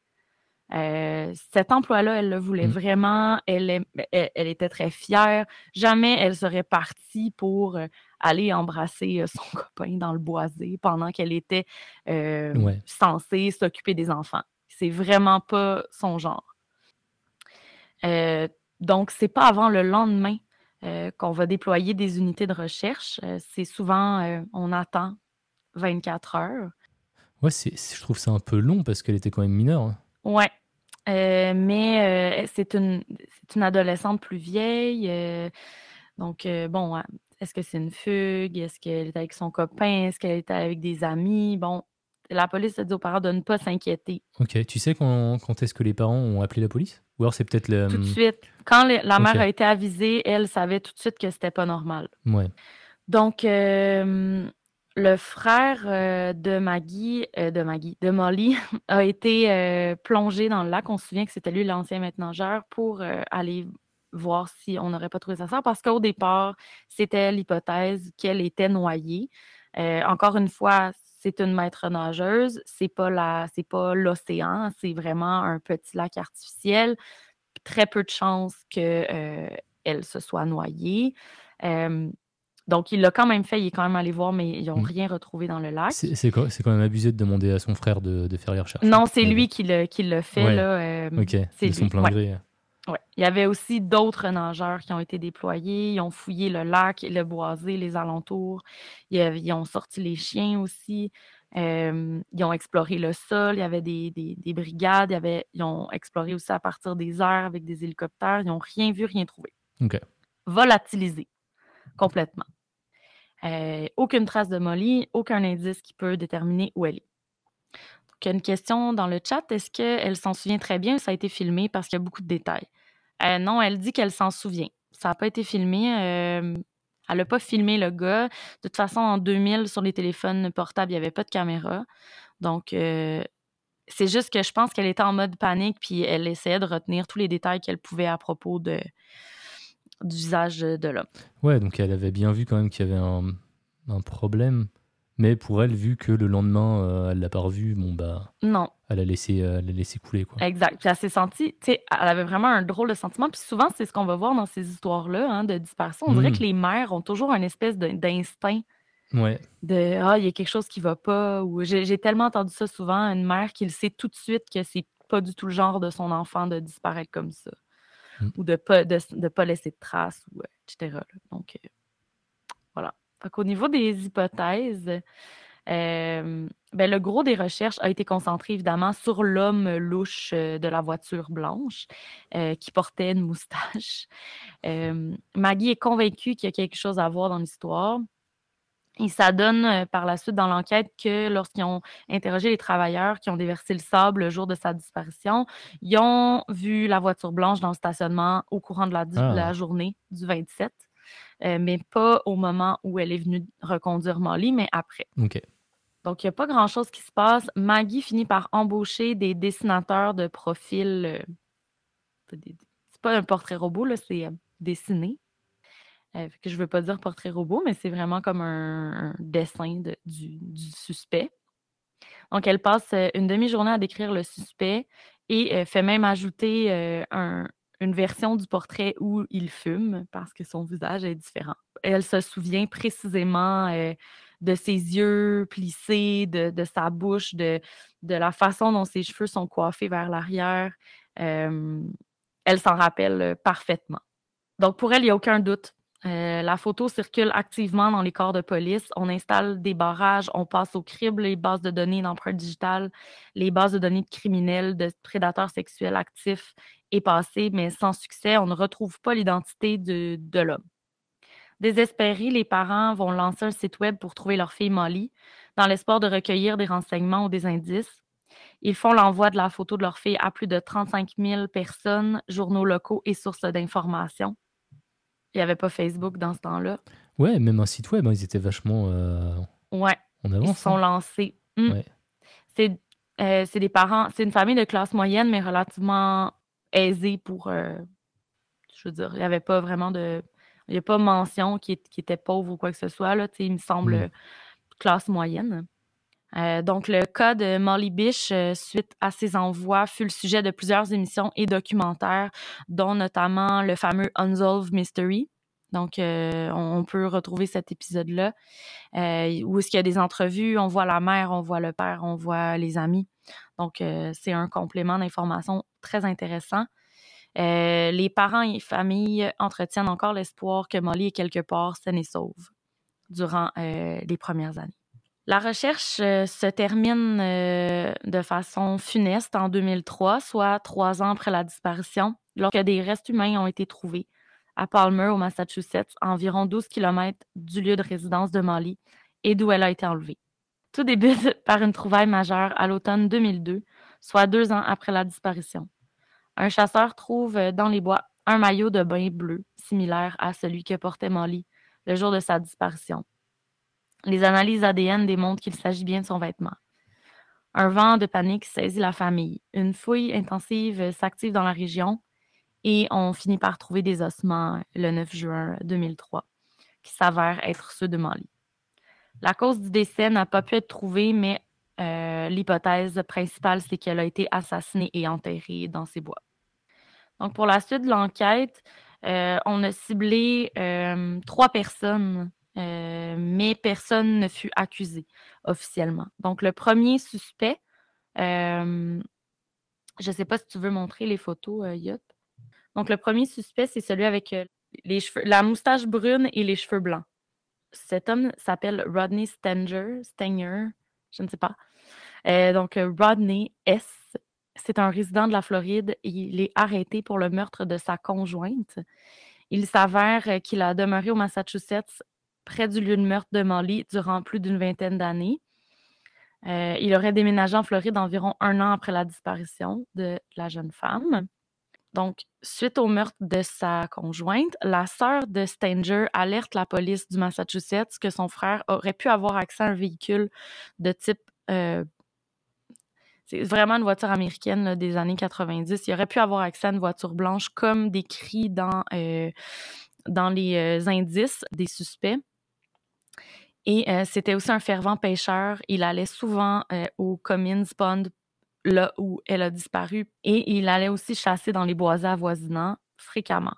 Euh, cet emploi-là, elle le voulait Mm. vraiment. Elle, elle, elle était très fière. Jamais elle serait partie pour aller embrasser euh, son copain dans le boisé pendant qu'elle était euh, Ouais. censée s'occuper des enfants. C'est vraiment pas son genre. Euh, donc, c'est pas avant le lendemain euh, qu'on va déployer des unités de recherche. C'est souvent, on attend 24 heures. Ouais, c'est, je trouve ça un peu long parce qu'elle était quand même mineure. Ouais. Euh, mais euh, c'est une, c'est une adolescente plus vieille. euh, donc, bon, est-ce que c'est une fugue? Est-ce qu'elle est avec son copain? Est-ce qu'elle est avec des amis? Bon, la police a dit aux parents de ne pas s'inquiéter. Ok, tu sais quand, quand est-ce que les parents ont appelé la police? Ou alors c'est peut-être le... Tout de suite. Quand les- la mère a été avisée, elle savait tout de suite que c'était pas normal. Ouais, Donc, euh, le frère euh, de Maggie, euh, de Maggie, de Molly, a été plongé dans le lac. On se souvient que c'était lui l'ancien maître nageur pour aller voir si on n'aurait pas trouvé sa sœur parce qu'au départ, c'était l'hypothèse qu'elle était noyée. Euh, encore une fois, c'est une maître nageuse, c'est pas la, c'est pas l'océan, c'est vraiment un petit lac artificiel. Très peu de chances qu'elle se soit noyée. Euh, donc, il l'a quand même fait, il est quand même allé voir, mais ils n'ont Mm. rien retrouvé dans le lac. c'est, c'est quand, c'est quand même abusé de demander à son frère de, de faire les recherches. Non, c'est Mais lui qui le, qui le fait. Ouais. Là, euh, bon. Ok, c'est de son plein ouais. gré. Ouais. Il y avait aussi d'autres nageurs qui ont été déployés. Ils ont fouillé le lac, le boisé, les alentours. Ils ont sorti les chiens aussi. Euh, ils ont exploré le sol. Il y avait des, des- des brigades. Il y avait, ils ont exploré aussi à partir des airs avec des hélicoptères. Ils n'ont rien vu, rien trouvé. Ok. Volatilisé complètement. Euh, aucune trace de Molly, aucun indice qui peut déterminer où elle est. Donc, il y a une question dans le chat. Est-ce qu'elle s'en souvient très bien? Ou ça a été filmé parce qu'il y a beaucoup de détails? Euh, non, elle dit qu'elle s'en souvient. Ça n'a pas été filmé. euh, elle n'a pas filmé le gars. De toute façon, en 2000, sur les téléphones portables, il n'y avait pas de caméra. Donc, euh, c'est juste que je pense qu'elle était en mode panique, puis elle essayait de retenir tous les détails qu'elle pouvait à propos de, du visage de l'homme. Ouais, donc elle avait bien vu quand même qu'il y avait un, un problème. Mais pour elle, vu que le lendemain, euh, elle l'a pas revu, bon bah, Non, elle a laissé, euh, elle a laissé couler quoi. exact. Puis elle s'est sentie, tu sais, elle avait vraiment un drôle de sentiment. Puis souvent, c'est ce qu'on va voir dans ces histoires-là hein, de disparition. On dirait Mm. que les mères ont toujours une espèce d'instinct Ouais, de Ah, il y a quelque chose qui va pas. Ou j'ai tellement entendu ça souvent, une mère qui le sait tout de suite que c'est pas du tout le genre de son enfant de disparaître comme ça. Mm. Ou de pas, de, de pas laisser de traces, ou, euh, etc. là. Donc, euh, qu'au niveau des hypothèses, euh, ben, le gros des recherches a été concentré évidemment sur l'homme louche euh, de la voiture blanche euh, qui portait une moustache. Euh, Maggie est convaincue qu'il y a quelque chose à voir dans l'histoire. Et ça donne par la suite dans l'enquête que lorsqu'ils ont interrogé les travailleurs qui ont déversé le sable le jour de sa disparition, ils ont vu la voiture blanche dans le stationnement au courant de la, Ah. la journée du 27, euh, mais pas au moment où elle est venue reconduire Molly, mais après. ok. Donc, il n'y a pas grand-chose qui se passe. Maggie finit par embaucher des dessinateurs de profils. euh, c'est pas un portrait robot, là, c'est euh, dessiné. Euh, que je ne veux pas dire portrait robot, mais c'est vraiment comme un, un dessin de- du, du suspect. Donc, elle passe une demi-journée à décrire le suspect et fait même ajouter un- une version du portrait où il fume parce que son visage est différent. Elle se souvient précisément euh, de ses yeux plissés, de, sa bouche, de, la façon dont ses cheveux sont coiffés vers l'arrière. Elle s'en rappelle euh, parfaitement. Donc, pour elle, il n'y a aucun doute. Euh, la photo circule activement dans les corps de police. On installe des barrages, on passe au crible les bases de données d'empreintes digitales, les bases de données de criminels, de prédateurs sexuels actifs et passés, mais sans succès, on ne retrouve pas l'identité de, de l'homme. Désespérés, les parents vont lancer un site web pour trouver leur fille Molly, dans l'espoir de recueillir des renseignements ou des indices. Ils font l'envoi de la photo de leur fille à plus de 35 000 personnes, journaux locaux et sources d'information. Il n'y avait pas Facebook dans ce temps-là. Ouais, même un site web, hein, ils étaient vachement euh, Ouais, en ils avance. sont hein. lancés. Ouais. C'est euh, c'est des parents, c'est une famille de classe moyenne, mais relativement aisée pour. euh, je veux dire, il n'y avait pas vraiment de. Il n'y a pas mention qui, qui était pauvre ou quoi que ce soit. Là, il me semble Mm. euh, classe moyenne. Euh, donc, le cas de Molly Bish, euh, suite à ses envois, fut le sujet de plusieurs émissions et documentaires, dont notamment le fameux Unsolved Mystery. Donc, euh, on, peut retrouver cet épisode-là, où est-ce qu'il y a des entrevues, on voit la mère, on voit le père, on voit les amis. Donc, euh, c'est un complément d'information très intéressant. Euh, les parents et familles entretiennent encore l'espoir que Molly est quelque part saine et sauve durant euh, les premières années. La recherche se termine de façon funeste en 2003, soit trois ans après la disparition, lorsque des restes humains ont été trouvés à Palmer, au Massachusetts, à environ 12 km du lieu de résidence de Molly et d'où elle a été enlevée. Tout débute par une trouvaille majeure à l'automne 2002, soit deux ans après la disparition. Un chasseur trouve euh, dans les bois un maillot de bain bleu, similaire à celui que portait Molly le jour de sa disparition. Les analyses ADN démontrent qu'il s'agit bien de son vêtement. Un vent de panique saisit la famille. Une fouille intensive s'active dans la région et on finit par trouver des ossements le 9 juin 2003 qui s'avèrent être ceux de Molly. La cause du décès n'a pas pu être trouvée, mais euh, l'hypothèse principale, c'est qu'elle a été assassinée et enterrée dans ces bois. Donc, pour la suite de l'enquête, euh, on a ciblé euh, trois personnes, mais personne ne fut accusé officiellement. Donc, le premier suspect, je ne sais pas si tu veux montrer les photos, Yop. Donc, le premier suspect, c'est celui avec la moustache brune et les cheveux blancs. Cet homme s'appelle Rodney Stanger, je ne sais pas. Euh, donc, euh, Rodney S. C'est un résident de la Floride il est arrêté pour le meurtre de sa conjointe. Il s'avère euh, qu'il a demeuré au Massachusetts près du lieu de meurtre de Molly durant plus d'une vingtaine d'années. Il aurait déménagé en Floride environ un an après la disparition de la jeune femme. Donc, suite au meurtre de sa conjointe, la sœur de Stanger alerte la police du Massachusetts que son frère aurait pu avoir accès à un véhicule de type. euh, c'est vraiment une voiture américaine des années 90. Il aurait pu avoir accès à une voiture blanche, comme décrit dans, euh, les euh, indices des suspects. Et c'était aussi un fervent pêcheur. Il allait souvent au Cummins Pond, là où elle a disparu, et il allait aussi chasser dans les boisés avoisinants fréquemment.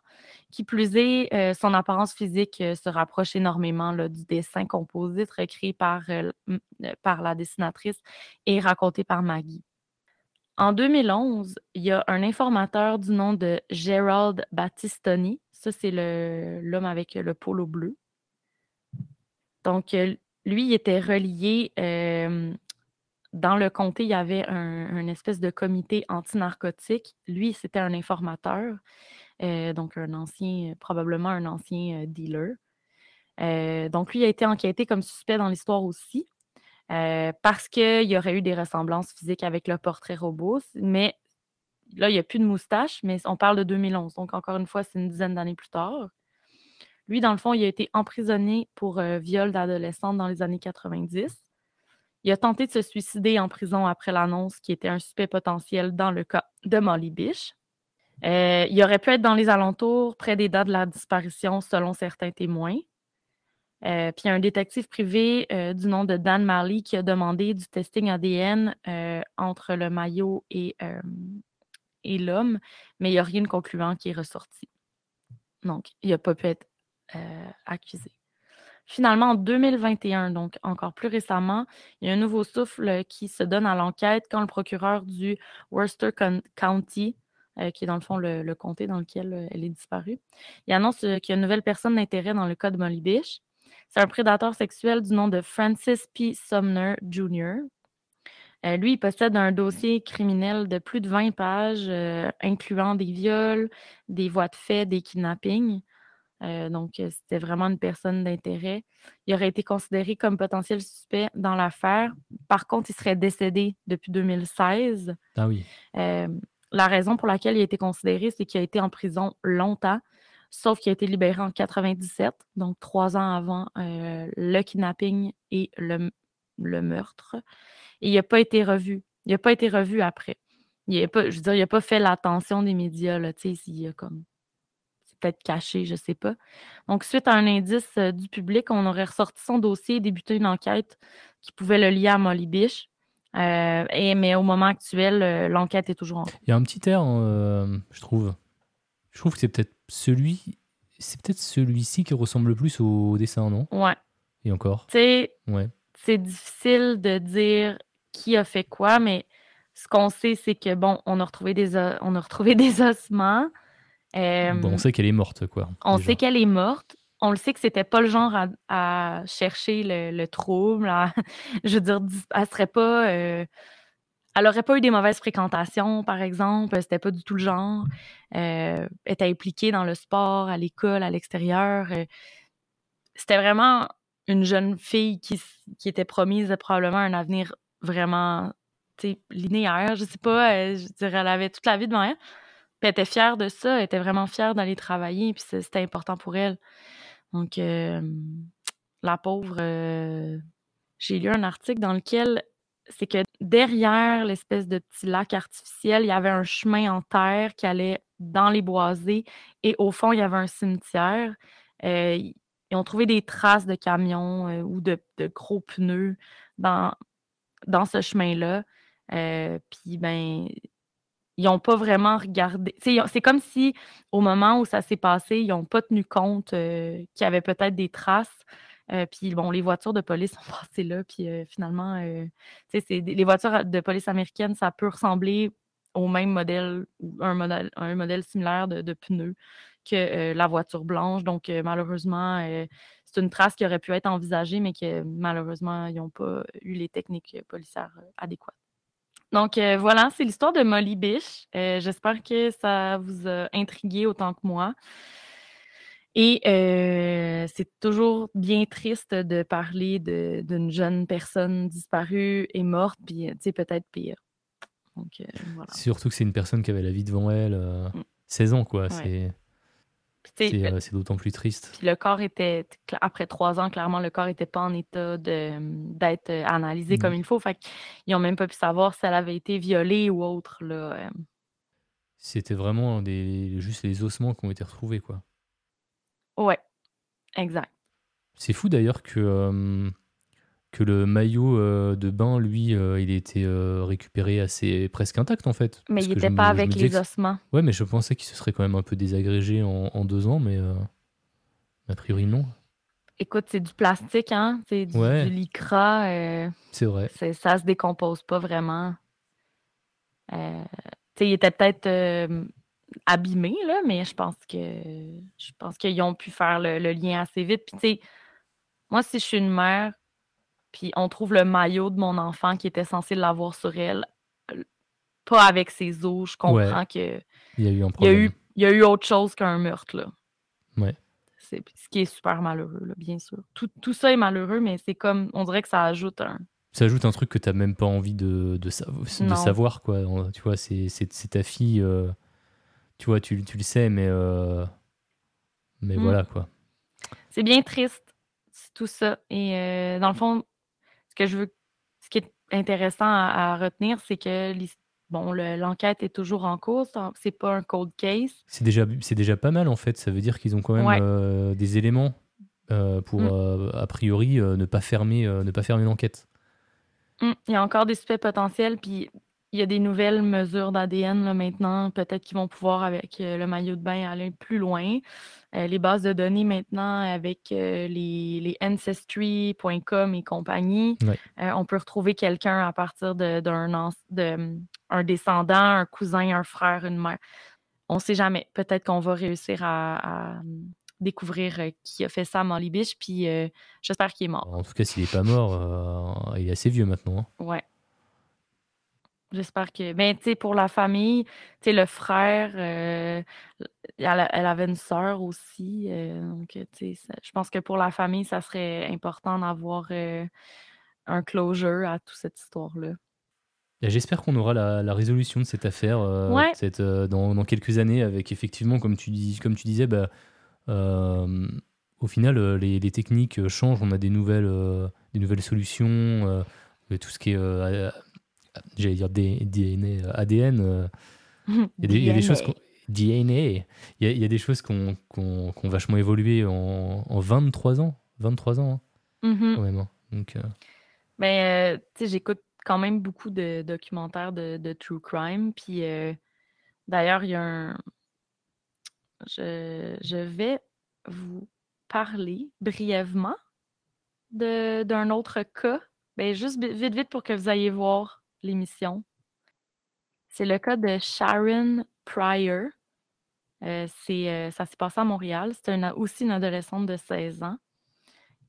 Qui plus est, euh, son apparence physique euh, se rapproche énormément là, du dessin composite recréé par, euh, par la dessinatrice et raconté par Maggie. En 2011, il y a un informateur du nom de Gerald Battistoni. Ça, c'est l'homme avec le polo bleu. Donc, lui, il était relié. Dans le comté, il y avait un, un espèce de comité anti-narcotique. Lui, c'était un informateur, euh, donc un ancien, probablement un ancien euh, dealer. Euh, donc, lui a été enquêté comme suspect dans l'histoire aussi, parce qu'il y aurait eu des ressemblances physiques avec le portrait robot. Mais là, il n'y a plus de moustache, mais on parle de 2011. Donc, encore une fois, c'est une dizaine d'années plus tard. Lui, dans le fond, il a été emprisonné pour viol d'adolescente dans les années 90. Il a tenté de se suicider en prison après l'annonce qu'il était un suspect potentiel dans le cas de Molly Bish. Euh, il aurait pu être dans les alentours, près des dates de la disparition, selon certains témoins. Euh, puis un détective privé euh, du nom de Dan Marley qui a demandé du testing ADN euh, entre le maillot et, et l'homme, mais il n'y a rien de concluant qui est ressorti. Donc, il n'a pas pu être accusé. Finalement, en 2021, donc encore plus récemment, il y a un nouveau souffle qui se donne à l'enquête quand le procureur du Worcester County euh, qui est dans le fond le, comté dans lequel euh, elle est disparue. Il annonce euh, qu'il y a une nouvelle personne d'intérêt dans le cas de Molly Bish. C'est un prédateur sexuel du nom de Francis P. Sumner Jr. Lui, il possède un dossier criminel de plus de 20 pages, incluant des viols, des voies de fait, des kidnappings. Euh, donc, euh, c'était vraiment une personne d'intérêt. Il aurait été considéré comme potentiel suspect dans l'affaire. Par contre, il serait décédé depuis 2016. Ah oui. Euh, la raison pour laquelle il a été considéré, c'est qu'il a été en prison longtemps, sauf qu'il a été libéré en 97, donc trois ans avant euh, le kidnapping et le, le meurtre. Et il n'a pas été revu. Il n'a pas été revu après. Il a pas, je veux dire, il n'a pas fait l'attention des médias, là, tu sais, s'il a comme peut-être caché, je ne sais pas. Donc, suite à un indice euh, du public, on aurait ressorti son dossier et débuté une enquête qui pouvait le lier à Molly Bish. Euh, et, mais au moment actuel, euh, l'enquête est toujours en cours. Il y a un petit air, je trouve. Je trouve que c'est peut-être celui. C'est peut-être celui-ci qui ressemble le plus au dessin, non? Ouais. Et encore? Tu sais, Ouais. c'est difficile de dire qui a fait quoi, mais ce qu'on sait, c'est que, bon, on a retrouvé des, on a retrouvé des ossements. Euh, Bon, on sait qu'elle est morte, quoi. On déjà. sait qu'elle est morte. On le sait que c'était pas le genre à, à chercher le, le trouble. à- je veux dire, elle serait pas. euh, elle aurait pas eu des mauvaises fréquentations, par exemple. C'était pas du tout le genre. Euh, elle était impliquée dans le sport, à l'école, à l'extérieur. Euh, c'était vraiment une jeune fille qui, était promise probablement un avenir vraiment linéaire. Je sais pas. euh, je dirais, elle avait toute la vie devant elle. Puis elle était fière de ça, elle était vraiment fière d'aller travailler, puis c'était important pour elle. Donc, la pauvre, j'ai lu un article dans lequel c'est que derrière l'espèce de petit lac artificiel, il y avait un chemin en terre qui allait dans les boisés et au fond, il y avait un cimetière. Euh, ils ont trouvé des traces de camions ou de, de gros pneus dans, dans ce chemin-là. Euh, puis, ben, ils n'ont pas vraiment regardé. C'est comme si, au moment où ça s'est passé, ils n'ont pas tenu compte euh, qu'il y avait peut-être des traces. Euh, puis, bon, les voitures de police sont passées là. Puis, euh, finalement, les voitures de police américaines, ça peut ressembler au même modèle ou un modèle, similaire de, de pneus que la voiture blanche. Donc, malheureusement, c'est une trace qui aurait pu être envisagée, mais que malheureusement, ils n'ont pas eu les techniques policières adéquates. Donc euh, voilà, c'est l'histoire de Molly Bish. Euh, J'espère que ça vous a intrigué autant que moi. Et euh, c'est toujours bien triste de parler de- d'une jeune personne disparue et morte, puis tu sais, peut-être pire. Donc voilà. Surtout que c'est une personne qui avait la vie devant elle. euh, Mm. 16 ans, quoi. C'est c'est, euh, c'est d'autant plus triste. Puis le corps était, après trois ans, clairement, le corps n'était pas en état de- d'être euh, analysé Mhm. comme il faut. Fait qu'ils n'ont même pas pu savoir si elle avait été violée ou autre. Là. euh. C'était vraiment des, juste les ossements qui ont été retrouvés, quoi. Ouais, exact. C'est fou d'ailleurs que, euh, que le maillot euh, de bain, lui, euh, il a été euh, récupéré assez presque intact en fait. Mais il que n'était pas avec les que- ossements. Ouais, mais je pensais qu'il se serait quand même un peu désagrégé en, en deux ans, mais euh, a priori non. Écoute, c'est du plastique, hein? C'est du, Ouais. du lycra. C'est vrai. c'est- ça se décompose pas vraiment. Tu sais, il était peut-être abîmé, là, mais je pense que je pense qu'ils ont pu faire le, le lien assez vite. Puis, tu sais, moi, si je suis une mère, puis on trouve le maillot de mon enfant qui était censé l'avoir sur elle, pas avec ses os, je comprends que Il y a eu un il y a problème. eu, il y a eu autre chose qu'un meurtre, là. Ouais. C'est ce qui est super malheureux, là, bien sûr. Tout, tout ça est malheureux, mais c'est comme, on dirait que ça ajoute un... Ça ajoute un truc que t'as même pas envie de, savoir, quoi. Tu vois, c'est ta fille, euh, tu vois, tu, tu le sais, mais, euh, mais Mm. voilà, quoi. C'est bien triste, c'est tout ça. Et euh, dans le fond, que je veux, ce qui est intéressant à, à retenir, c'est que bon, le- l'enquête est toujours en cours. C'est pas un cold case. C'est déjà, c'est déjà pas mal, en fait. Ça veut dire qu'ils ont quand même Ouais. euh, des éléments euh, pour, Mm. euh, a priori, ne pas fermer, ne pas fermer l'enquête. Hum, Il y a encore des suspects potentiels, puis il y a des nouvelles mesures d'ADN maintenant. Peut-être qu'ils vont pouvoir, avec le maillot de bain, aller plus loin. Euh, les bases de données maintenant, avec euh, les, les Ancestry.com et compagnie, euh, on peut retrouver quelqu'un à partir de- d'un de, un descendant, un cousin, un frère, une mère. On ne sait jamais. Peut-être qu'on va réussir à, à, découvrir euh, qui a fait ça à Molly Biche, puis euh, j'espère qu'il est mort. En tout cas, s'il est pas mort, euh, il est assez vieux maintenant. hein. Ouais. J'espère que. Ben, tu sais, pour la famille, tu sais, le frère, euh, elle, avait une sœur aussi. euh, donc, tu sais, je pense que pour la famille, ça serait important d'avoir euh, un closure à toute cette histoire-là. J'espère qu'on aura la, la résolution de cette affaire Ouais. euh, dans, dans quelques années, avec effectivement, comme tu, dis, comme tu disais, bah, au final, les, les techniques changent, on a des nouvelles, des nouvelles solutions, tout ce qui est, j'allais dire DNA, ADN, euh, il y, a des- il y a des choses qu'on- DNA, il y a, il y a des choses qui ont qui ont- vachement évolué en, en 23 ans, 23 ans hein, Mhm. quand même. hein. Donc, euh, Ben, euh, tu sais, j'écoute quand même beaucoup de documentaires de, de true crime. Puis euh, d'ailleurs, il y a un. Je, je vais vous parler brièvement d'un autre cas. Ben, juste vite, vite pour que vous ayez voir l'émission. C'est le cas de Sharon Pryor. Euh, euh, ça s'est passé à Montréal. C'est aussi une adolescente de 16 ans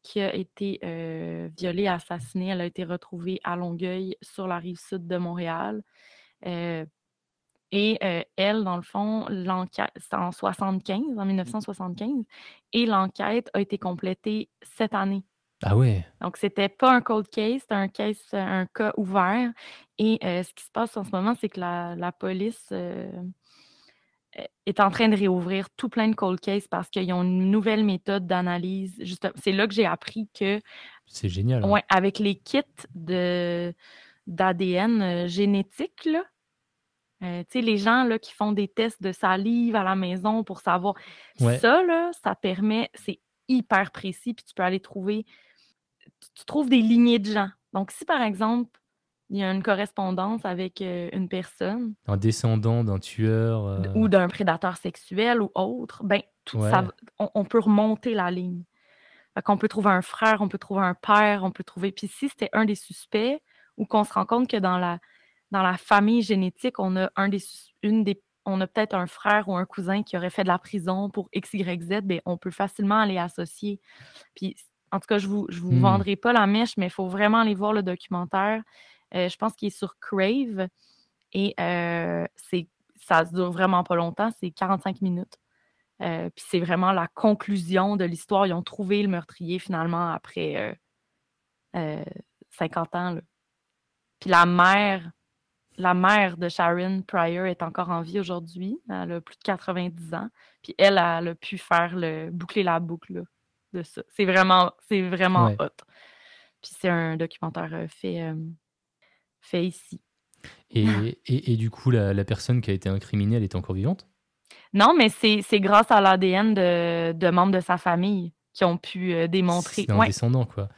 qui a été euh, violée, assassinée. Elle a été retrouvée à Longueuil, sur la rive sud de Montréal. Et elle, dans le fond, l'enquête, c'est en 75, en 1975, et l'enquête a été complétée cette année. Ah ouais, Donc, c'était pas un cold case, c'était un, case, un cas ouvert. Et euh, ce qui se passe en ce moment, c'est que la, la police euh, euh, est en train de réouvrir tout plein de cold cases parce qu'ils ont une nouvelle méthode d'analyse. C'est là que j'ai appris que, c'est génial. hein. ouais, avec les kits de, d'ADN génétique, là, euh, les gens là, qui font des tests de salive à la maison pour savoir. Ouais. Ça, là, ça permet, c'est hyper précis, puis tu peux aller trouver, tu, trouves des lignées de gens. Donc, si par exemple, il y a une correspondance avec euh, une personne Un descendant d'un tueur. euh, ou d'un prédateur sexuel ou autre, ben, tout Ouais. on, on peut remonter la ligne. Fait qu'on peut trouver un frère, on peut trouver un père, on peut trouver. Puis si c'était un des suspects ou qu'on se rend compte que dans la, dans la famille génétique, on a un des, une des, on a peut-être un frère ou un cousin qui aurait fait de la prison pour X, Y, Z, ben, on peut facilement les associer. Puis en tout cas, je vous, je vous Hmm. vendrai pas la mèche, mais il faut vraiment aller voir le documentaire. Euh, je pense qu'il est sur Crave et euh, c'est, ça se dure vraiment pas longtemps, c'est 45 minutes. Euh, puis c'est vraiment la conclusion de l'histoire. Ils ont trouvé le meurtrier finalement après euh, euh, 50 ans. Puis la mère, la mère de Sharon Pryor est encore en vie aujourd'hui. Elle a plus de 90 ans. Puis elle, elle a pu faire le boucler la boucle là, de ça. C'est vraiment, c'est vraiment Ouais. hot. Puis c'est un documentaire euh, fait, euh, fait ici. Et, et, et du coup, la, la personne qui a été incriminée, elle était encore vivante? Non, mais c'est grâce à l'ADN de, de membres de sa famille qui ont pu euh, démontrer. C'est un Ouais, descendant, quoi.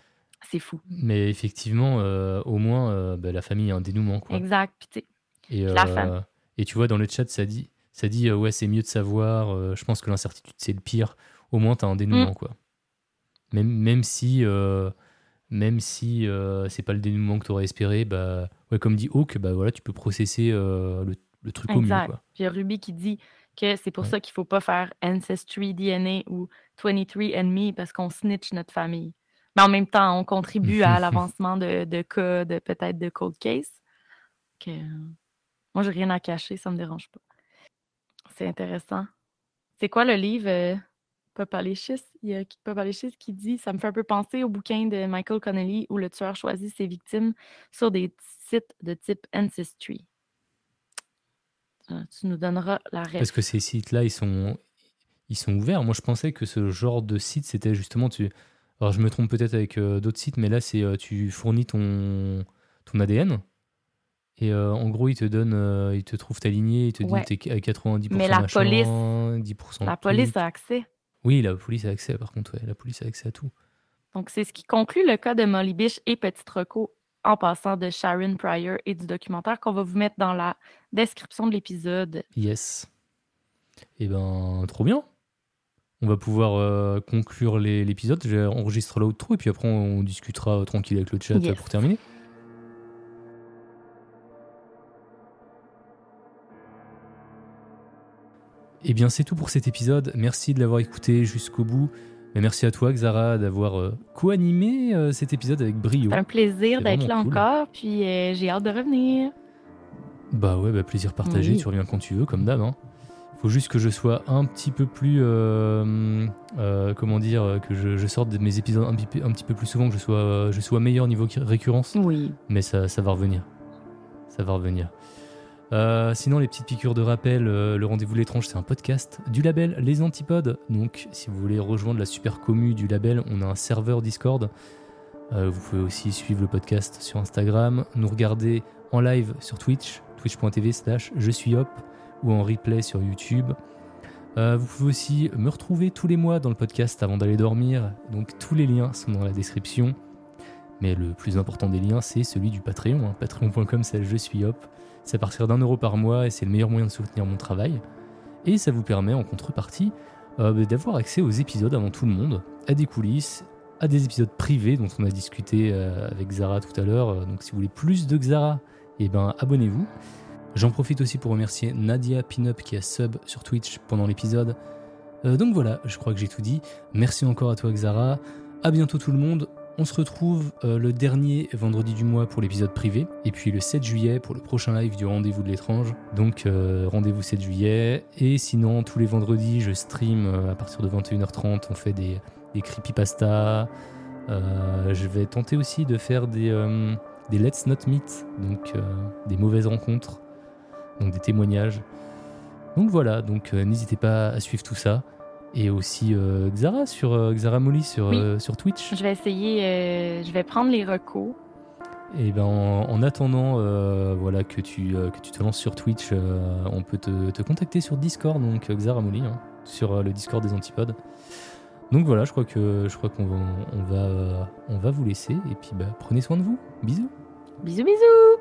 c'est fou. Mais effectivement, euh, au moins, bah, la famille a un dénouement, quoi. Exact. Puis, Et, La femme. et tu vois, dans le chat, ça dit, ça dit ouais, c'est mieux de savoir. je pense que l'incertitude, c'est le pire. Au moins, tu as un dénouement, quoi. Même, même si, euh, même si euh, c'est pas le dénouement que tu aurais espéré, bah, ouais, comme dit Hawk, bah, voilà, tu peux processer euh, le, le truc au mieux, exact. quoi. Puis il y a Ruby qui dit que c'est pour Ouais. ça qu'il ne faut pas faire Ancestry DNA ou 23andMe parce qu'on snitch notre famille. Mais en même temps, on contribue à l'avancement de, de cas, de peut-être de cold case. Que, euh, moi, j'ai rien à cacher, ça me dérange pas. C'est intéressant. C'est quoi le livre euh, Popalicious? Il y a qui- Popalicious qui dit Ça me fait un peu penser au bouquin de Michael Connelly où le tueur choisit ses victimes sur des sites de type Ancestry. Euh, Tu nous donneras la Parce réponse. que ces sites-là, ils sont, ils sont ouverts. Moi, je pensais que ce genre de site, c'était justement. Tu... Alors, je me trompe peut-être avec euh, d'autres sites, mais là, c'est euh, tu fournis ton, ton ADN. Et euh, en gros, il te donne, euh, il te trouve ta lignée, il te Ouais. dit t'es à 90% Mais la machin, police- 10% La police a accès. Oui, la police a accès, par contre, ouais, la police a accès à tout. Donc, c'est ce qui conclut le cas de Molly Biche et Petit Rocco en passant de Sharon Pryor et du documentaire qu'on va vous mettre dans la description de l'épisode. Yes. Eh ben, trop bien. On va pouvoir euh, conclure l'épisode. J'enregistre l'outro et puis après on discutera euh, tranquille avec le chat Yes. pour terminer. Eh bien, c'est tout pour cet épisode. Merci de l'avoir écouté jusqu'au bout. Et merci à toi, Xara, d'avoir euh, co-animé euh, cet épisode avec brio. Un plaisir d'être là cool. encore, puis euh, j'ai hâte de revenir. Bah ouais, bah plaisir partagé, Oui. tu reviens quand tu veux, comme d'hab. Hein. Faut juste que je sois un petit peu plus, comment dire, que je, je sorte de mes épisodes un petit, peu- un petit peu plus souvent, que je sois, je sois meilleur niveau récurrence. Oui. Mais ça, ça va revenir. Ça va revenir. Euh, sinon, les petites piqûres de rappel, euh, le rendez-vous de l'étrange, c'est un podcast du label Les Antipodes. Donc, si vous voulez rejoindre la super commu du label, on a un serveur Discord. Euh, vous pouvez aussi suivre le podcast sur Instagram, nous regarder en live sur Twitch, twitch.tv slash je suis hop, ou en replay sur YouTube. Vous pouvez aussi me retrouver tous les mois dans le podcast avant d'aller dormir. Donc, tous les liens sont dans la description. Mais le plus important des liens, c'est celui du Patreon. hein. Patreon.com, c'est je suis hop. C'est à partir d'un euro par mois et c'est le meilleur moyen de soutenir mon travail. Et ça vous permet en contrepartie euh, bah, d'avoir accès aux épisodes avant tout le monde, à des coulisses, à des épisodes privés dont on a discuté euh, avec Xara tout à l'heure. Euh, Donc si vous voulez plus de Xara, eh ben abonnez-vous. J'en profite aussi pour remercier Nadia Pinup qui a sub sur Twitch pendant l'épisode. Donc voilà, je crois que j'ai tout dit. Merci encore à toi Xara. À bientôt tout le monde. On se retrouve euh, le dernier vendredi du mois pour l'épisode privé, et puis le 7 juillet pour le prochain live du Rendez-vous de l'étrange. Donc euh, rendez-vous 7 juillet, et sinon tous les vendredis je stream euh, à partir de 21h30, on fait des, des creepypasta. Je vais tenter aussi de faire des, Let's Not Meet, donc des mauvaises rencontres, donc des témoignages. Donc voilà, donc n'hésitez pas à suivre tout ça. Et aussi euh, Xara sur euh, Xara Molly sur, Oui. euh, sur Twitch. Je vais essayer, euh, je vais prendre les recos. Et ben en, en attendant voilà que tu que tu te lances sur Twitch, on peut te, te contacter sur Discord donc euh, Xaramoli hein, sur le Discord des Antipodes. Donc voilà, je crois que je crois qu'on va on va on va vous laisser et puis bah, prenez soin de vous. Bisous. Bisous, bisous!